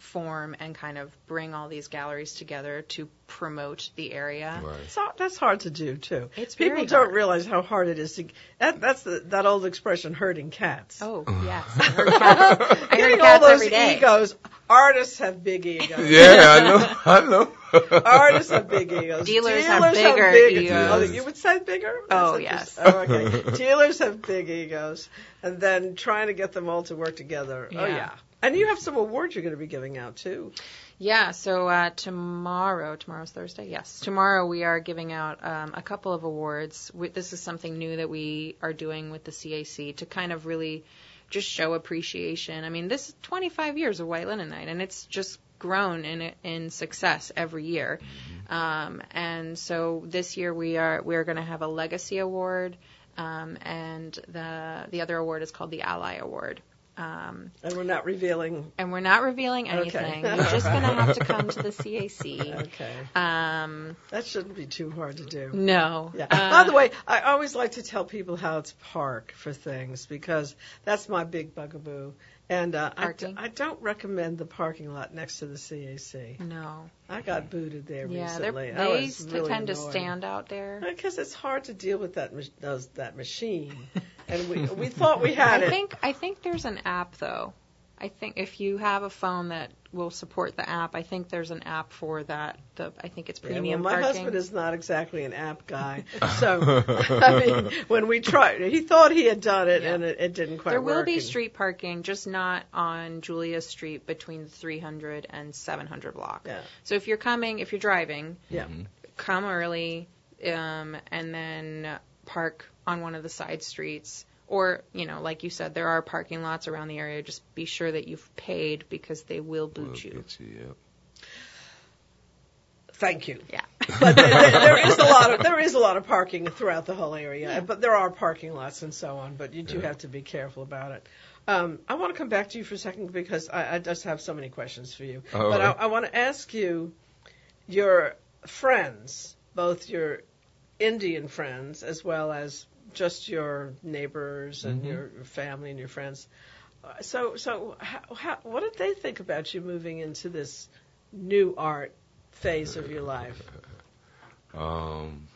Speaker 3: form and kind of bring all these galleries together to promote the area.
Speaker 2: Right.
Speaker 1: so that's hard to do too.
Speaker 3: It's
Speaker 1: People
Speaker 3: very
Speaker 1: don't
Speaker 3: hard.
Speaker 1: realize how hard it is to. That, that's the, that old expression, herding cats.
Speaker 3: Oh yes, I heard cats, I heard
Speaker 1: Getting all those
Speaker 3: every day.
Speaker 1: egos. Artists have big egos.
Speaker 2: Yeah, I know. I know.
Speaker 1: Artists have big egos.
Speaker 3: Dealers have
Speaker 1: Dealers
Speaker 3: bigger
Speaker 1: big-
Speaker 3: egos.
Speaker 1: Oh, you would say bigger?
Speaker 3: Oh, yes.
Speaker 1: interesting. Oh, okay. Dealers have big egos, and then trying to get them all to work together. Oh
Speaker 3: Yeah.
Speaker 1: Yeah. And you have some awards you're going to be giving out too.
Speaker 3: Yeah, so uh, tomorrow, tomorrow's Thursday, yes. Tomorrow we are giving out um, a couple of awards. We, this is something new that we are doing with the CAC to kind of really just show appreciation. I mean, this is 25 years of White Linen Night, and it's just grown in in success every year. Um, and so this year we are we are going to have a legacy award, um, and the the other award is called the Ally Award. Um,
Speaker 1: And we're not revealing.
Speaker 3: and we're not revealing
Speaker 1: Okay.
Speaker 3: anything. You're just going to have to come to the CAC.
Speaker 1: Okay.
Speaker 3: Um,
Speaker 1: That shouldn't be too hard to do.
Speaker 3: no.
Speaker 1: Yeah.
Speaker 3: Uh,
Speaker 1: By the way, I always like to tell people how to park for things because that's my big bugaboo. And uh, I, d-? I don't recommend the parking lot next to the CAC.
Speaker 3: no.
Speaker 1: I got booted there
Speaker 3: Yeah,
Speaker 1: recently. I
Speaker 3: they
Speaker 1: really
Speaker 3: tend to stand out there.
Speaker 1: Because it's hard to deal with that those, that machine, and we we thought we had
Speaker 3: I
Speaker 1: it.
Speaker 3: think I think there's an app though. I think if you have a phone that will support the app, I think there's an app for that. The I think it's
Speaker 1: Yeah, well,
Speaker 3: premium
Speaker 1: my
Speaker 3: parking.
Speaker 1: husband is not exactly an app guy, so I mean, when we tried, he thought he had done it,
Speaker 3: Yeah.
Speaker 1: and it, it didn't quite work.
Speaker 3: there
Speaker 1: work.
Speaker 3: will be
Speaker 1: and-
Speaker 3: street parking, just not on Julia Street between 300 and 700 block.
Speaker 1: Yeah.
Speaker 3: So if you're coming, if you're driving,
Speaker 1: Yeah.
Speaker 3: come early, um, and then park on one of the side streets. Or, you know, like you said, there are parking lots around the area. Just be sure that you've paid because they will boot
Speaker 2: Will
Speaker 3: you.
Speaker 2: get you, yep.
Speaker 1: Thank you.
Speaker 3: Yeah.
Speaker 1: But there, there- there is a lot of there is a lot of parking throughout the whole area, but there are parking lots and so on. But you do
Speaker 2: Yeah.
Speaker 1: have to be careful about it. Um, I want to come back to you for a second because I, I just have so many questions for you.
Speaker 2: All
Speaker 1: but
Speaker 2: right.
Speaker 1: I, I want to ask you, your friends, both your Indian friends as well as just your neighbors and
Speaker 2: Mhm.
Speaker 1: your family and your friends. Uh, So, so how, how, what did they think about you moving into this new art phase of your life?
Speaker 2: Um,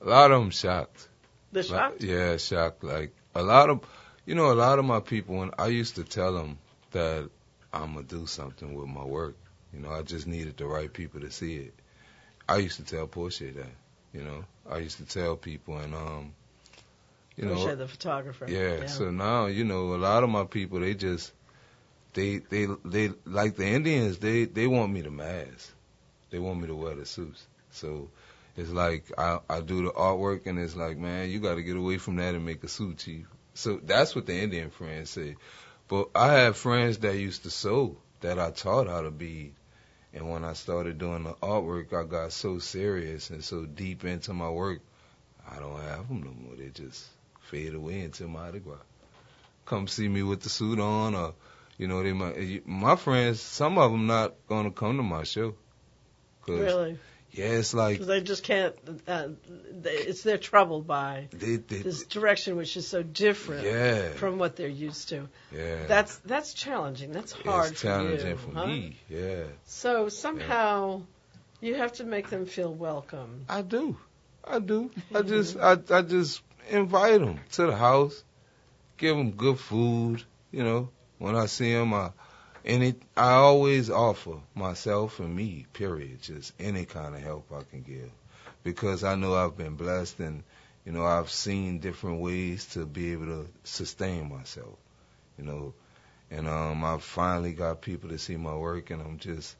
Speaker 2: a lot of them shocked.
Speaker 1: The
Speaker 2: Like,
Speaker 1: shocked?
Speaker 2: yeah, shocked. Like a lot of, you know, a lot of my people. When I used to tell them that I'm gonna do something with my work, you know, I just needed the right people to see it. I used to tell Portia that, you know, I used to tell people, and um, you know,
Speaker 1: the photographer.
Speaker 2: yeah, So now, you know, a lot of my people, they just, they, they, they, like the Indians, they, they want me to mask. They want me to wear the suits. So it's like I I do the artwork and it's like, man, you got to get away from that and make a suit, chief. So that's what the Indian friends say. But I have friends that used to sew that I taught how to bead. And when I started doing the artwork, I got so serious and so deep into my work, I don't have them no more. They just fade away into my Gras. Come see me with the suit on, or you know, they might. My friends, some of them not gonna come to my show. Cause,
Speaker 1: Really?
Speaker 2: Yeah, it's like
Speaker 1: they just can't. Uh, they, it's they're troubled by
Speaker 2: they, they,
Speaker 1: this direction, which is so different
Speaker 2: yeah,
Speaker 1: from what they're used to.
Speaker 2: yeah.
Speaker 1: That's that's challenging. That's hard
Speaker 2: it's
Speaker 1: for
Speaker 2: challenging
Speaker 1: you,
Speaker 2: for
Speaker 1: huh?
Speaker 2: me. Yeah,
Speaker 1: So somehow you have to make them feel welcome.
Speaker 2: I do. I do. I just, I, I just invite them to the house, give them good food. You know, when I see them, I, any, I always offer myself and me, period, just any kind of help I can give, because I know I've been blessed and, you know, I've seen different ways to be able to sustain myself. You know, and um, I finally got people to see my work, and I'm just,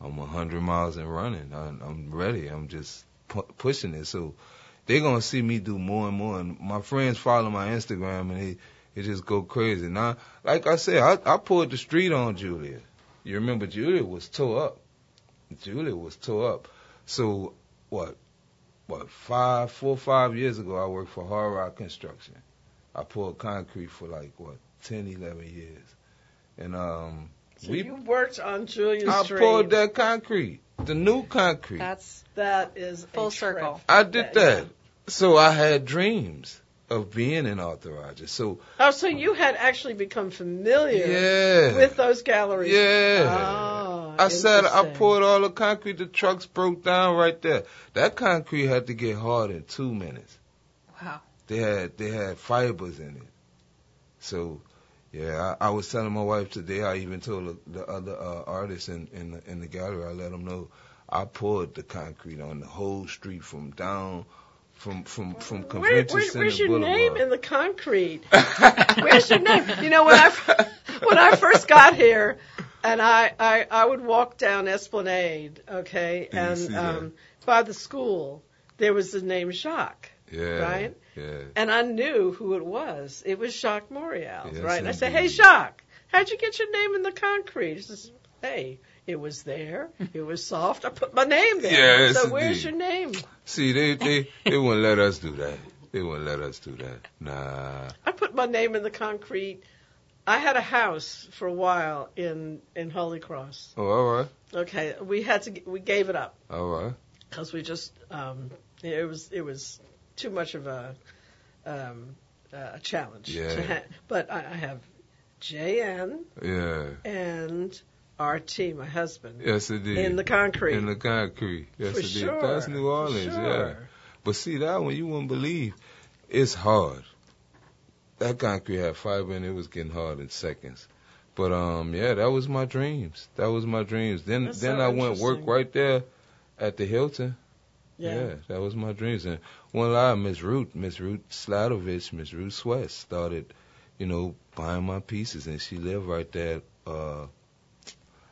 Speaker 2: I'm hundred miles and running. I, I'm ready. I'm just pu- pushing it. So they're gonna see me do more and more. And my friends follow my Instagram and they they just go crazy. Now, like I said, I, I pulled the street on Julia. You remember Julia was tore up. Julia was tore up. So what? What five, four, five years ago, I worked for Hard Rock Construction. I poured concrete for like what 10, 11 years, and um,
Speaker 1: So
Speaker 2: we
Speaker 1: you worked on Julia
Speaker 2: I
Speaker 1: Street.
Speaker 2: poured that concrete, the new concrete.
Speaker 3: That's
Speaker 1: That is a
Speaker 3: Full
Speaker 1: trip.
Speaker 3: circle.
Speaker 2: I did that. So I had dreams of being in Arthur Rogers. So
Speaker 1: Oh, so you had actually become familiar
Speaker 2: yeah,
Speaker 1: with those galleries.
Speaker 2: yeah.
Speaker 1: Ah,
Speaker 2: I said I poured all the concrete. The trucks broke down right there. That concrete had to get hard in two minutes.
Speaker 3: wow.
Speaker 2: They had they had fibers in it. So yeah, I, I was telling my wife today. I even told the, the other uh, artists in in the, in the gallery. I let them know I poured the concrete on the whole street from down from from from
Speaker 1: Where,
Speaker 2: Convention
Speaker 1: where,
Speaker 2: Center
Speaker 1: where's your
Speaker 2: Boulevard.
Speaker 1: name in the concrete? Where's your name? You know when I when I first got here, and I I, I would walk down Esplanade, okay, and um, by the school there was the name Jacques,
Speaker 2: yeah,
Speaker 1: right?
Speaker 2: Yeah.
Speaker 1: and I knew who it was. It was Jacques Morial, right? And I said, "Hey. Jacques, how'd you get your name in the concrete?" He says, "Hey." It was there. It was soft. I put my name there.
Speaker 2: Yes,
Speaker 1: so where's
Speaker 2: indeed.
Speaker 1: your name?
Speaker 2: See, they they they wouldn't let us do that. They wouldn't let us do that. Nah.
Speaker 1: I put my name in the concrete. I had a house for a while in in Holy Cross.
Speaker 2: Oh, all right,
Speaker 1: Okay, we had to we gave it up
Speaker 2: all right.
Speaker 1: because we just um, it was it was too much of a um, a challenge.
Speaker 2: Yeah.
Speaker 1: To ha- but I, I have JN
Speaker 2: Yeah.
Speaker 1: and RT, my husband,
Speaker 2: Yes, it did.
Speaker 1: in the concrete.
Speaker 2: In the concrete. Yes,
Speaker 1: for
Speaker 2: indeed.
Speaker 1: sure.
Speaker 2: That's New Orleans.
Speaker 1: For
Speaker 2: Yeah. But see that one, you wouldn't believe. It's hard. That concrete had fiber and it was getting hard in seconds. But um, yeah, that was my dreams. That was my dreams. Then
Speaker 1: That's
Speaker 2: then
Speaker 1: so
Speaker 2: I went work right there at the Hilton.
Speaker 1: Yeah.
Speaker 2: Yeah, that was my dreams. And one lie, Miss Root, Miss Root Sladovich, Miss Root Sweat started, you know, buying my pieces, and she lived right there uh,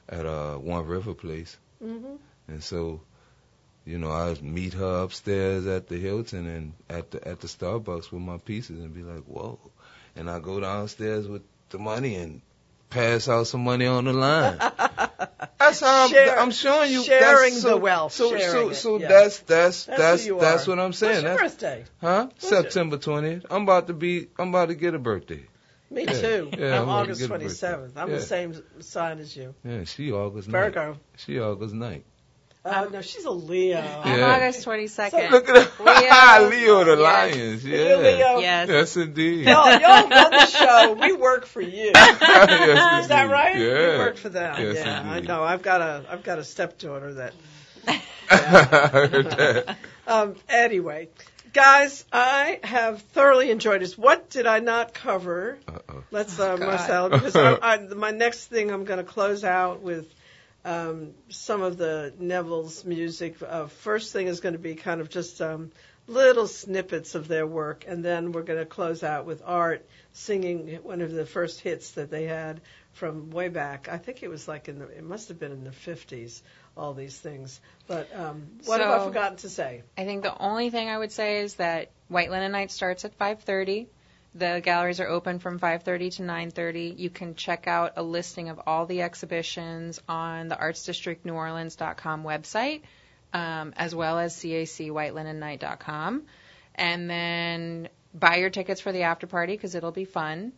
Speaker 2: at uh, One River Place.
Speaker 1: hmm
Speaker 2: And so, you know, I'd meet her upstairs at the Hilton and at the at the Starbucks with my pieces and be like, whoa. And I go downstairs with the money and pass out some money on the line. That's how I'm,
Speaker 1: Share-
Speaker 2: I'm showing you.
Speaker 1: sharing
Speaker 2: that's so,
Speaker 1: the wealth,
Speaker 2: So, so,
Speaker 1: it,
Speaker 2: so
Speaker 1: yeah.
Speaker 2: that's that's
Speaker 1: That's
Speaker 2: that's
Speaker 1: who
Speaker 2: that's what I'm saying.
Speaker 1: What's your
Speaker 2: That's,
Speaker 1: birthday?
Speaker 2: huh?
Speaker 1: it?
Speaker 2: September 20th. I'm about to be. I'm about to get a birthday.
Speaker 1: Me
Speaker 2: Yeah.
Speaker 1: too.
Speaker 2: Yeah,
Speaker 1: I'm
Speaker 2: I'm
Speaker 1: August
Speaker 2: get a birthday.
Speaker 1: 27th. I'm
Speaker 2: Yeah.
Speaker 1: the same sign as you.
Speaker 2: Yeah, she August 9th.
Speaker 1: Virgo.
Speaker 2: She August 9th.
Speaker 1: Oh, no, she's a Leo.
Speaker 3: I'm
Speaker 2: Yeah.
Speaker 3: August 22nd.
Speaker 2: Look at that.
Speaker 3: Leo.
Speaker 2: Leo the
Speaker 3: Yes.
Speaker 2: Lions. Yeah.
Speaker 1: Leo, Leo.
Speaker 3: Yes.
Speaker 2: Yes, indeed.
Speaker 1: Y'all, y'all run the show. We work for you.
Speaker 2: yes,
Speaker 1: Is that right?
Speaker 2: Yeah.
Speaker 1: We work for them.
Speaker 2: Yes,
Speaker 1: yeah, I know. I've got a I've got a stepdaughter that.
Speaker 2: I heard that.
Speaker 1: Um, anyway, guys, I have thoroughly enjoyed this. What did I not cover?
Speaker 2: Uh-oh.
Speaker 1: Let's, uh,
Speaker 3: God.
Speaker 1: Marcel, because I, I, my next thing I'm going to close out with um, some of the Neville's music. Uh, first thing is going to be kind of just um, little snippets of their work, and then we're going to close out with Art singing one of the first hits that they had from way back. I think it was like in the, it must have been in the 50s, all these things. But um, what have I forgotten to say?
Speaker 3: I think the only thing I would say is that White Linen Night starts at 5:30. The galleries are open from 5:30 to 9:30. You can check out a listing of all the exhibitions on the ArtsDistrictNewOrleans.com website, um, as well as CACWhiteLinenNight.com. And then buy your tickets for the after party because it'll be fun.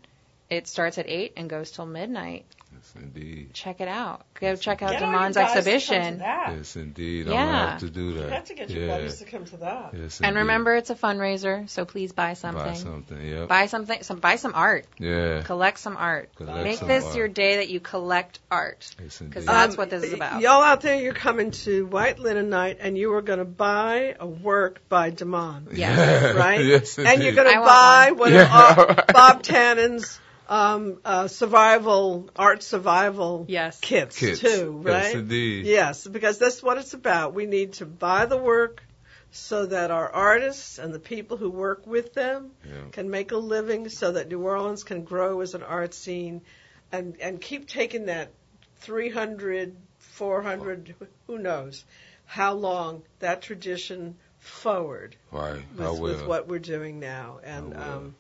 Speaker 3: It starts at 8 and goes till midnight.
Speaker 2: Yes, indeed.
Speaker 3: Check it out. Go check out
Speaker 1: Get all you
Speaker 3: Demond's
Speaker 1: guys to to
Speaker 3: exhibition.
Speaker 2: Yes, indeed. I'm gonna have to do that.
Speaker 1: You have to get your
Speaker 2: yeah.
Speaker 1: buddies to come to that.
Speaker 2: Yes,
Speaker 3: And
Speaker 2: indeed.
Speaker 3: remember, it's a fundraiser, so please buy something.
Speaker 2: buy something. Yep.
Speaker 3: Buy something. Some buy some art.
Speaker 2: yeah.
Speaker 3: Collect some art.
Speaker 2: Collect
Speaker 3: Make
Speaker 2: some
Speaker 3: this
Speaker 2: art.
Speaker 3: your day that you collect art.
Speaker 2: Yes,
Speaker 3: Because
Speaker 2: indeed.
Speaker 3: that's what this is about.
Speaker 1: Um, Y'all out there, you're coming to White Linen Night, and you are going to buy a work by Damon,
Speaker 3: Yes.
Speaker 1: right?
Speaker 2: yes,
Speaker 1: and you're gonna
Speaker 3: want
Speaker 1: buy
Speaker 3: one.
Speaker 1: one of uh,
Speaker 2: right.
Speaker 1: Bob Tannen's um, uh, survival art survival
Speaker 3: Yes.
Speaker 1: kits,
Speaker 2: Kits.
Speaker 1: too, right?
Speaker 2: Yes, indeed.
Speaker 1: Yes, because that's what it's about. We need to buy the work so that our artists and the people who work with them
Speaker 2: Yeah.
Speaker 1: can make a living, so that New Orleans can grow as an art scene, and and keep taking that 300, 400, who knows, how long that tradition forward
Speaker 2: Right.
Speaker 1: With, with what we're doing now. And
Speaker 2: I will.
Speaker 1: um,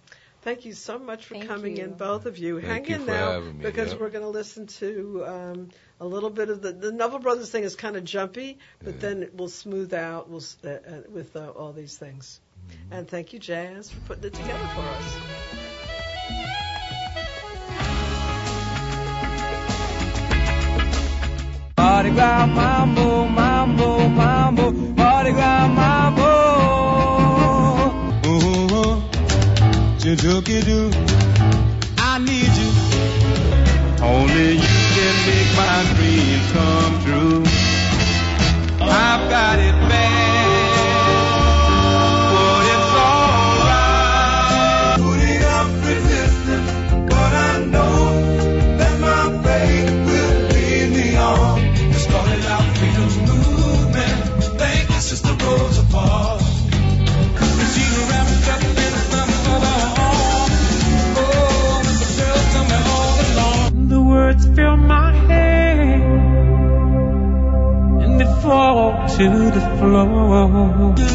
Speaker 1: thank you so much for
Speaker 3: Thank
Speaker 1: coming
Speaker 3: you.
Speaker 1: in, both of you.
Speaker 2: Thank
Speaker 1: Hang
Speaker 2: you
Speaker 1: in
Speaker 2: for
Speaker 1: now
Speaker 2: me,
Speaker 1: because
Speaker 2: yep.
Speaker 1: we're going to listen to um, a little bit of the the Neville Brothers thing is kind of jumpy, but
Speaker 2: Yeah.
Speaker 1: then it will smooth out will, uh, uh, with uh, all these things.
Speaker 2: Mm-hmm.
Speaker 1: And thank you, Jazz, for putting it together for us.
Speaker 4: Mardi Gras mambo, mambo, mambo, Mardi Gras do I need you. Only you can make my dreams come true. I've got it to the floor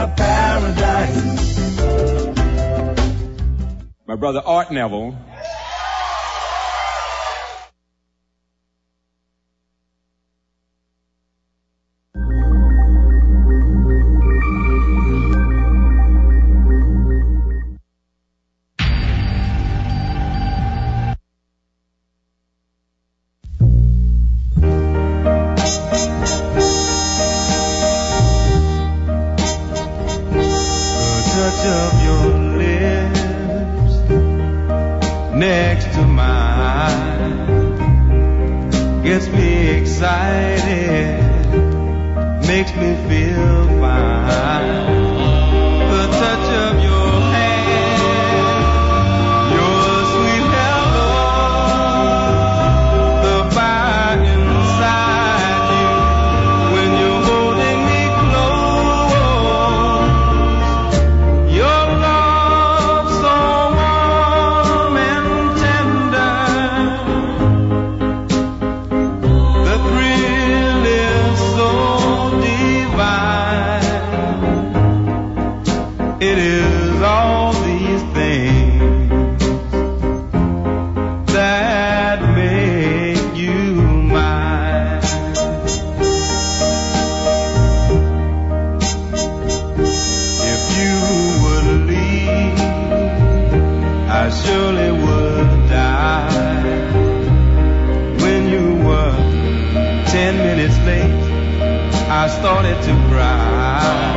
Speaker 4: side of paradise. My brother Art Neville. ten minutes late, I started to cry.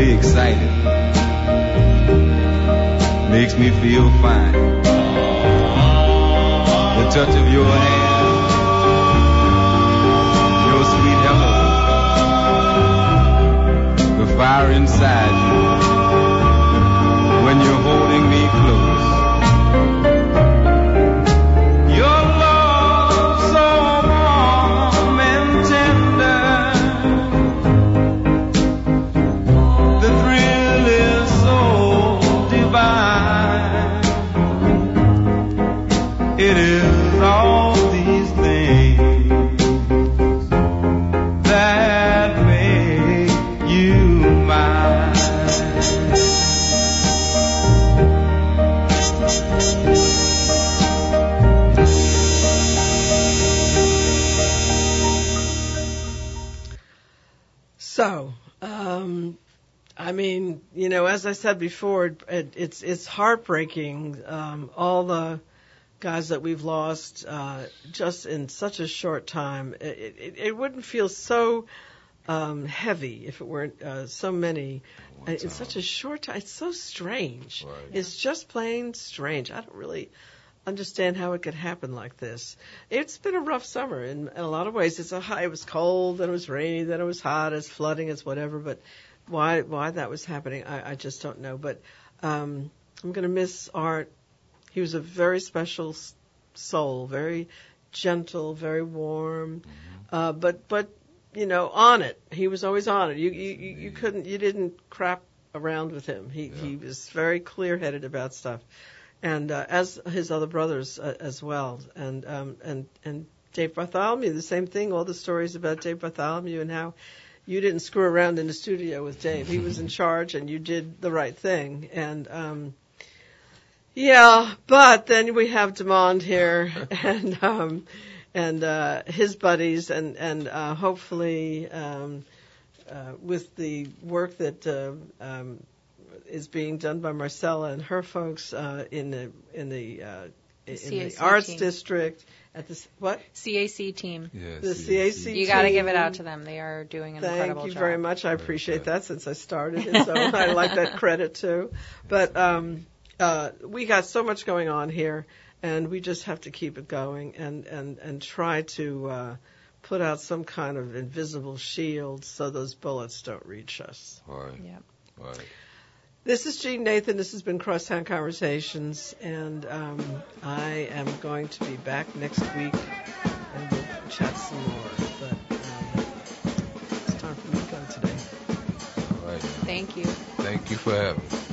Speaker 4: Gets you
Speaker 1: know, as I said before, it, it, it's it's heartbreaking. Um, all the guys that we've lost uh, just in such a short time. It, it, it wouldn't feel so um, heavy if it weren't uh, so many uh, in such a short time. It's so strange.
Speaker 2: Right.
Speaker 1: It's just plain strange. I don't really understand how it could happen like this. It's been a rough summer in, in a lot of ways. It's a high, it was cold, then it was rainy, then it was hot, it's flooding, it's whatever. But why why that was happening, I, I just don't know. But um, I'm going to miss Art. He was a very special soul, very gentle, very warm, uh, but but you know on it. He was always on it. You you you you couldn't you didn't crap around with him. He he was very clear headed about stuff and uh, as his other brothers uh, as well. And um, and and Dave Bartholomew, the same thing. All the stories about Dave Bartholomew and how you didn't screw around in the studio with Dave. He was in charge, and you did the right thing. And um, yeah, but then we have Demond here, and um, and uh, his buddies, and and uh, hopefully. Um, uh, with the work that uh, um, is being done by Marcella and her folks uh, in the in the uh, in the arts
Speaker 3: team.
Speaker 1: district at the what
Speaker 3: CAC team.
Speaker 2: Yeah,
Speaker 1: the
Speaker 2: CAC.
Speaker 1: CAC.
Speaker 3: You got to give it out to them. They are doing an
Speaker 1: Thank
Speaker 3: incredible job.
Speaker 1: Thank you very much. I appreciate that since I started it, so I like that credit too. But um, uh, we got so much going on here, and we just have to keep it going and and and try to uh, put out some kind of invisible shield so those bullets don't reach us.
Speaker 2: Right.
Speaker 3: Yep.
Speaker 2: Right.
Speaker 1: This is Jean Nathan. This has been Crosstown Conversations, and um, I am going to be back next week, and we'll chat some more. But um, it's time for me to go today.
Speaker 2: All right.
Speaker 3: Thank you.
Speaker 2: Thank you for having me.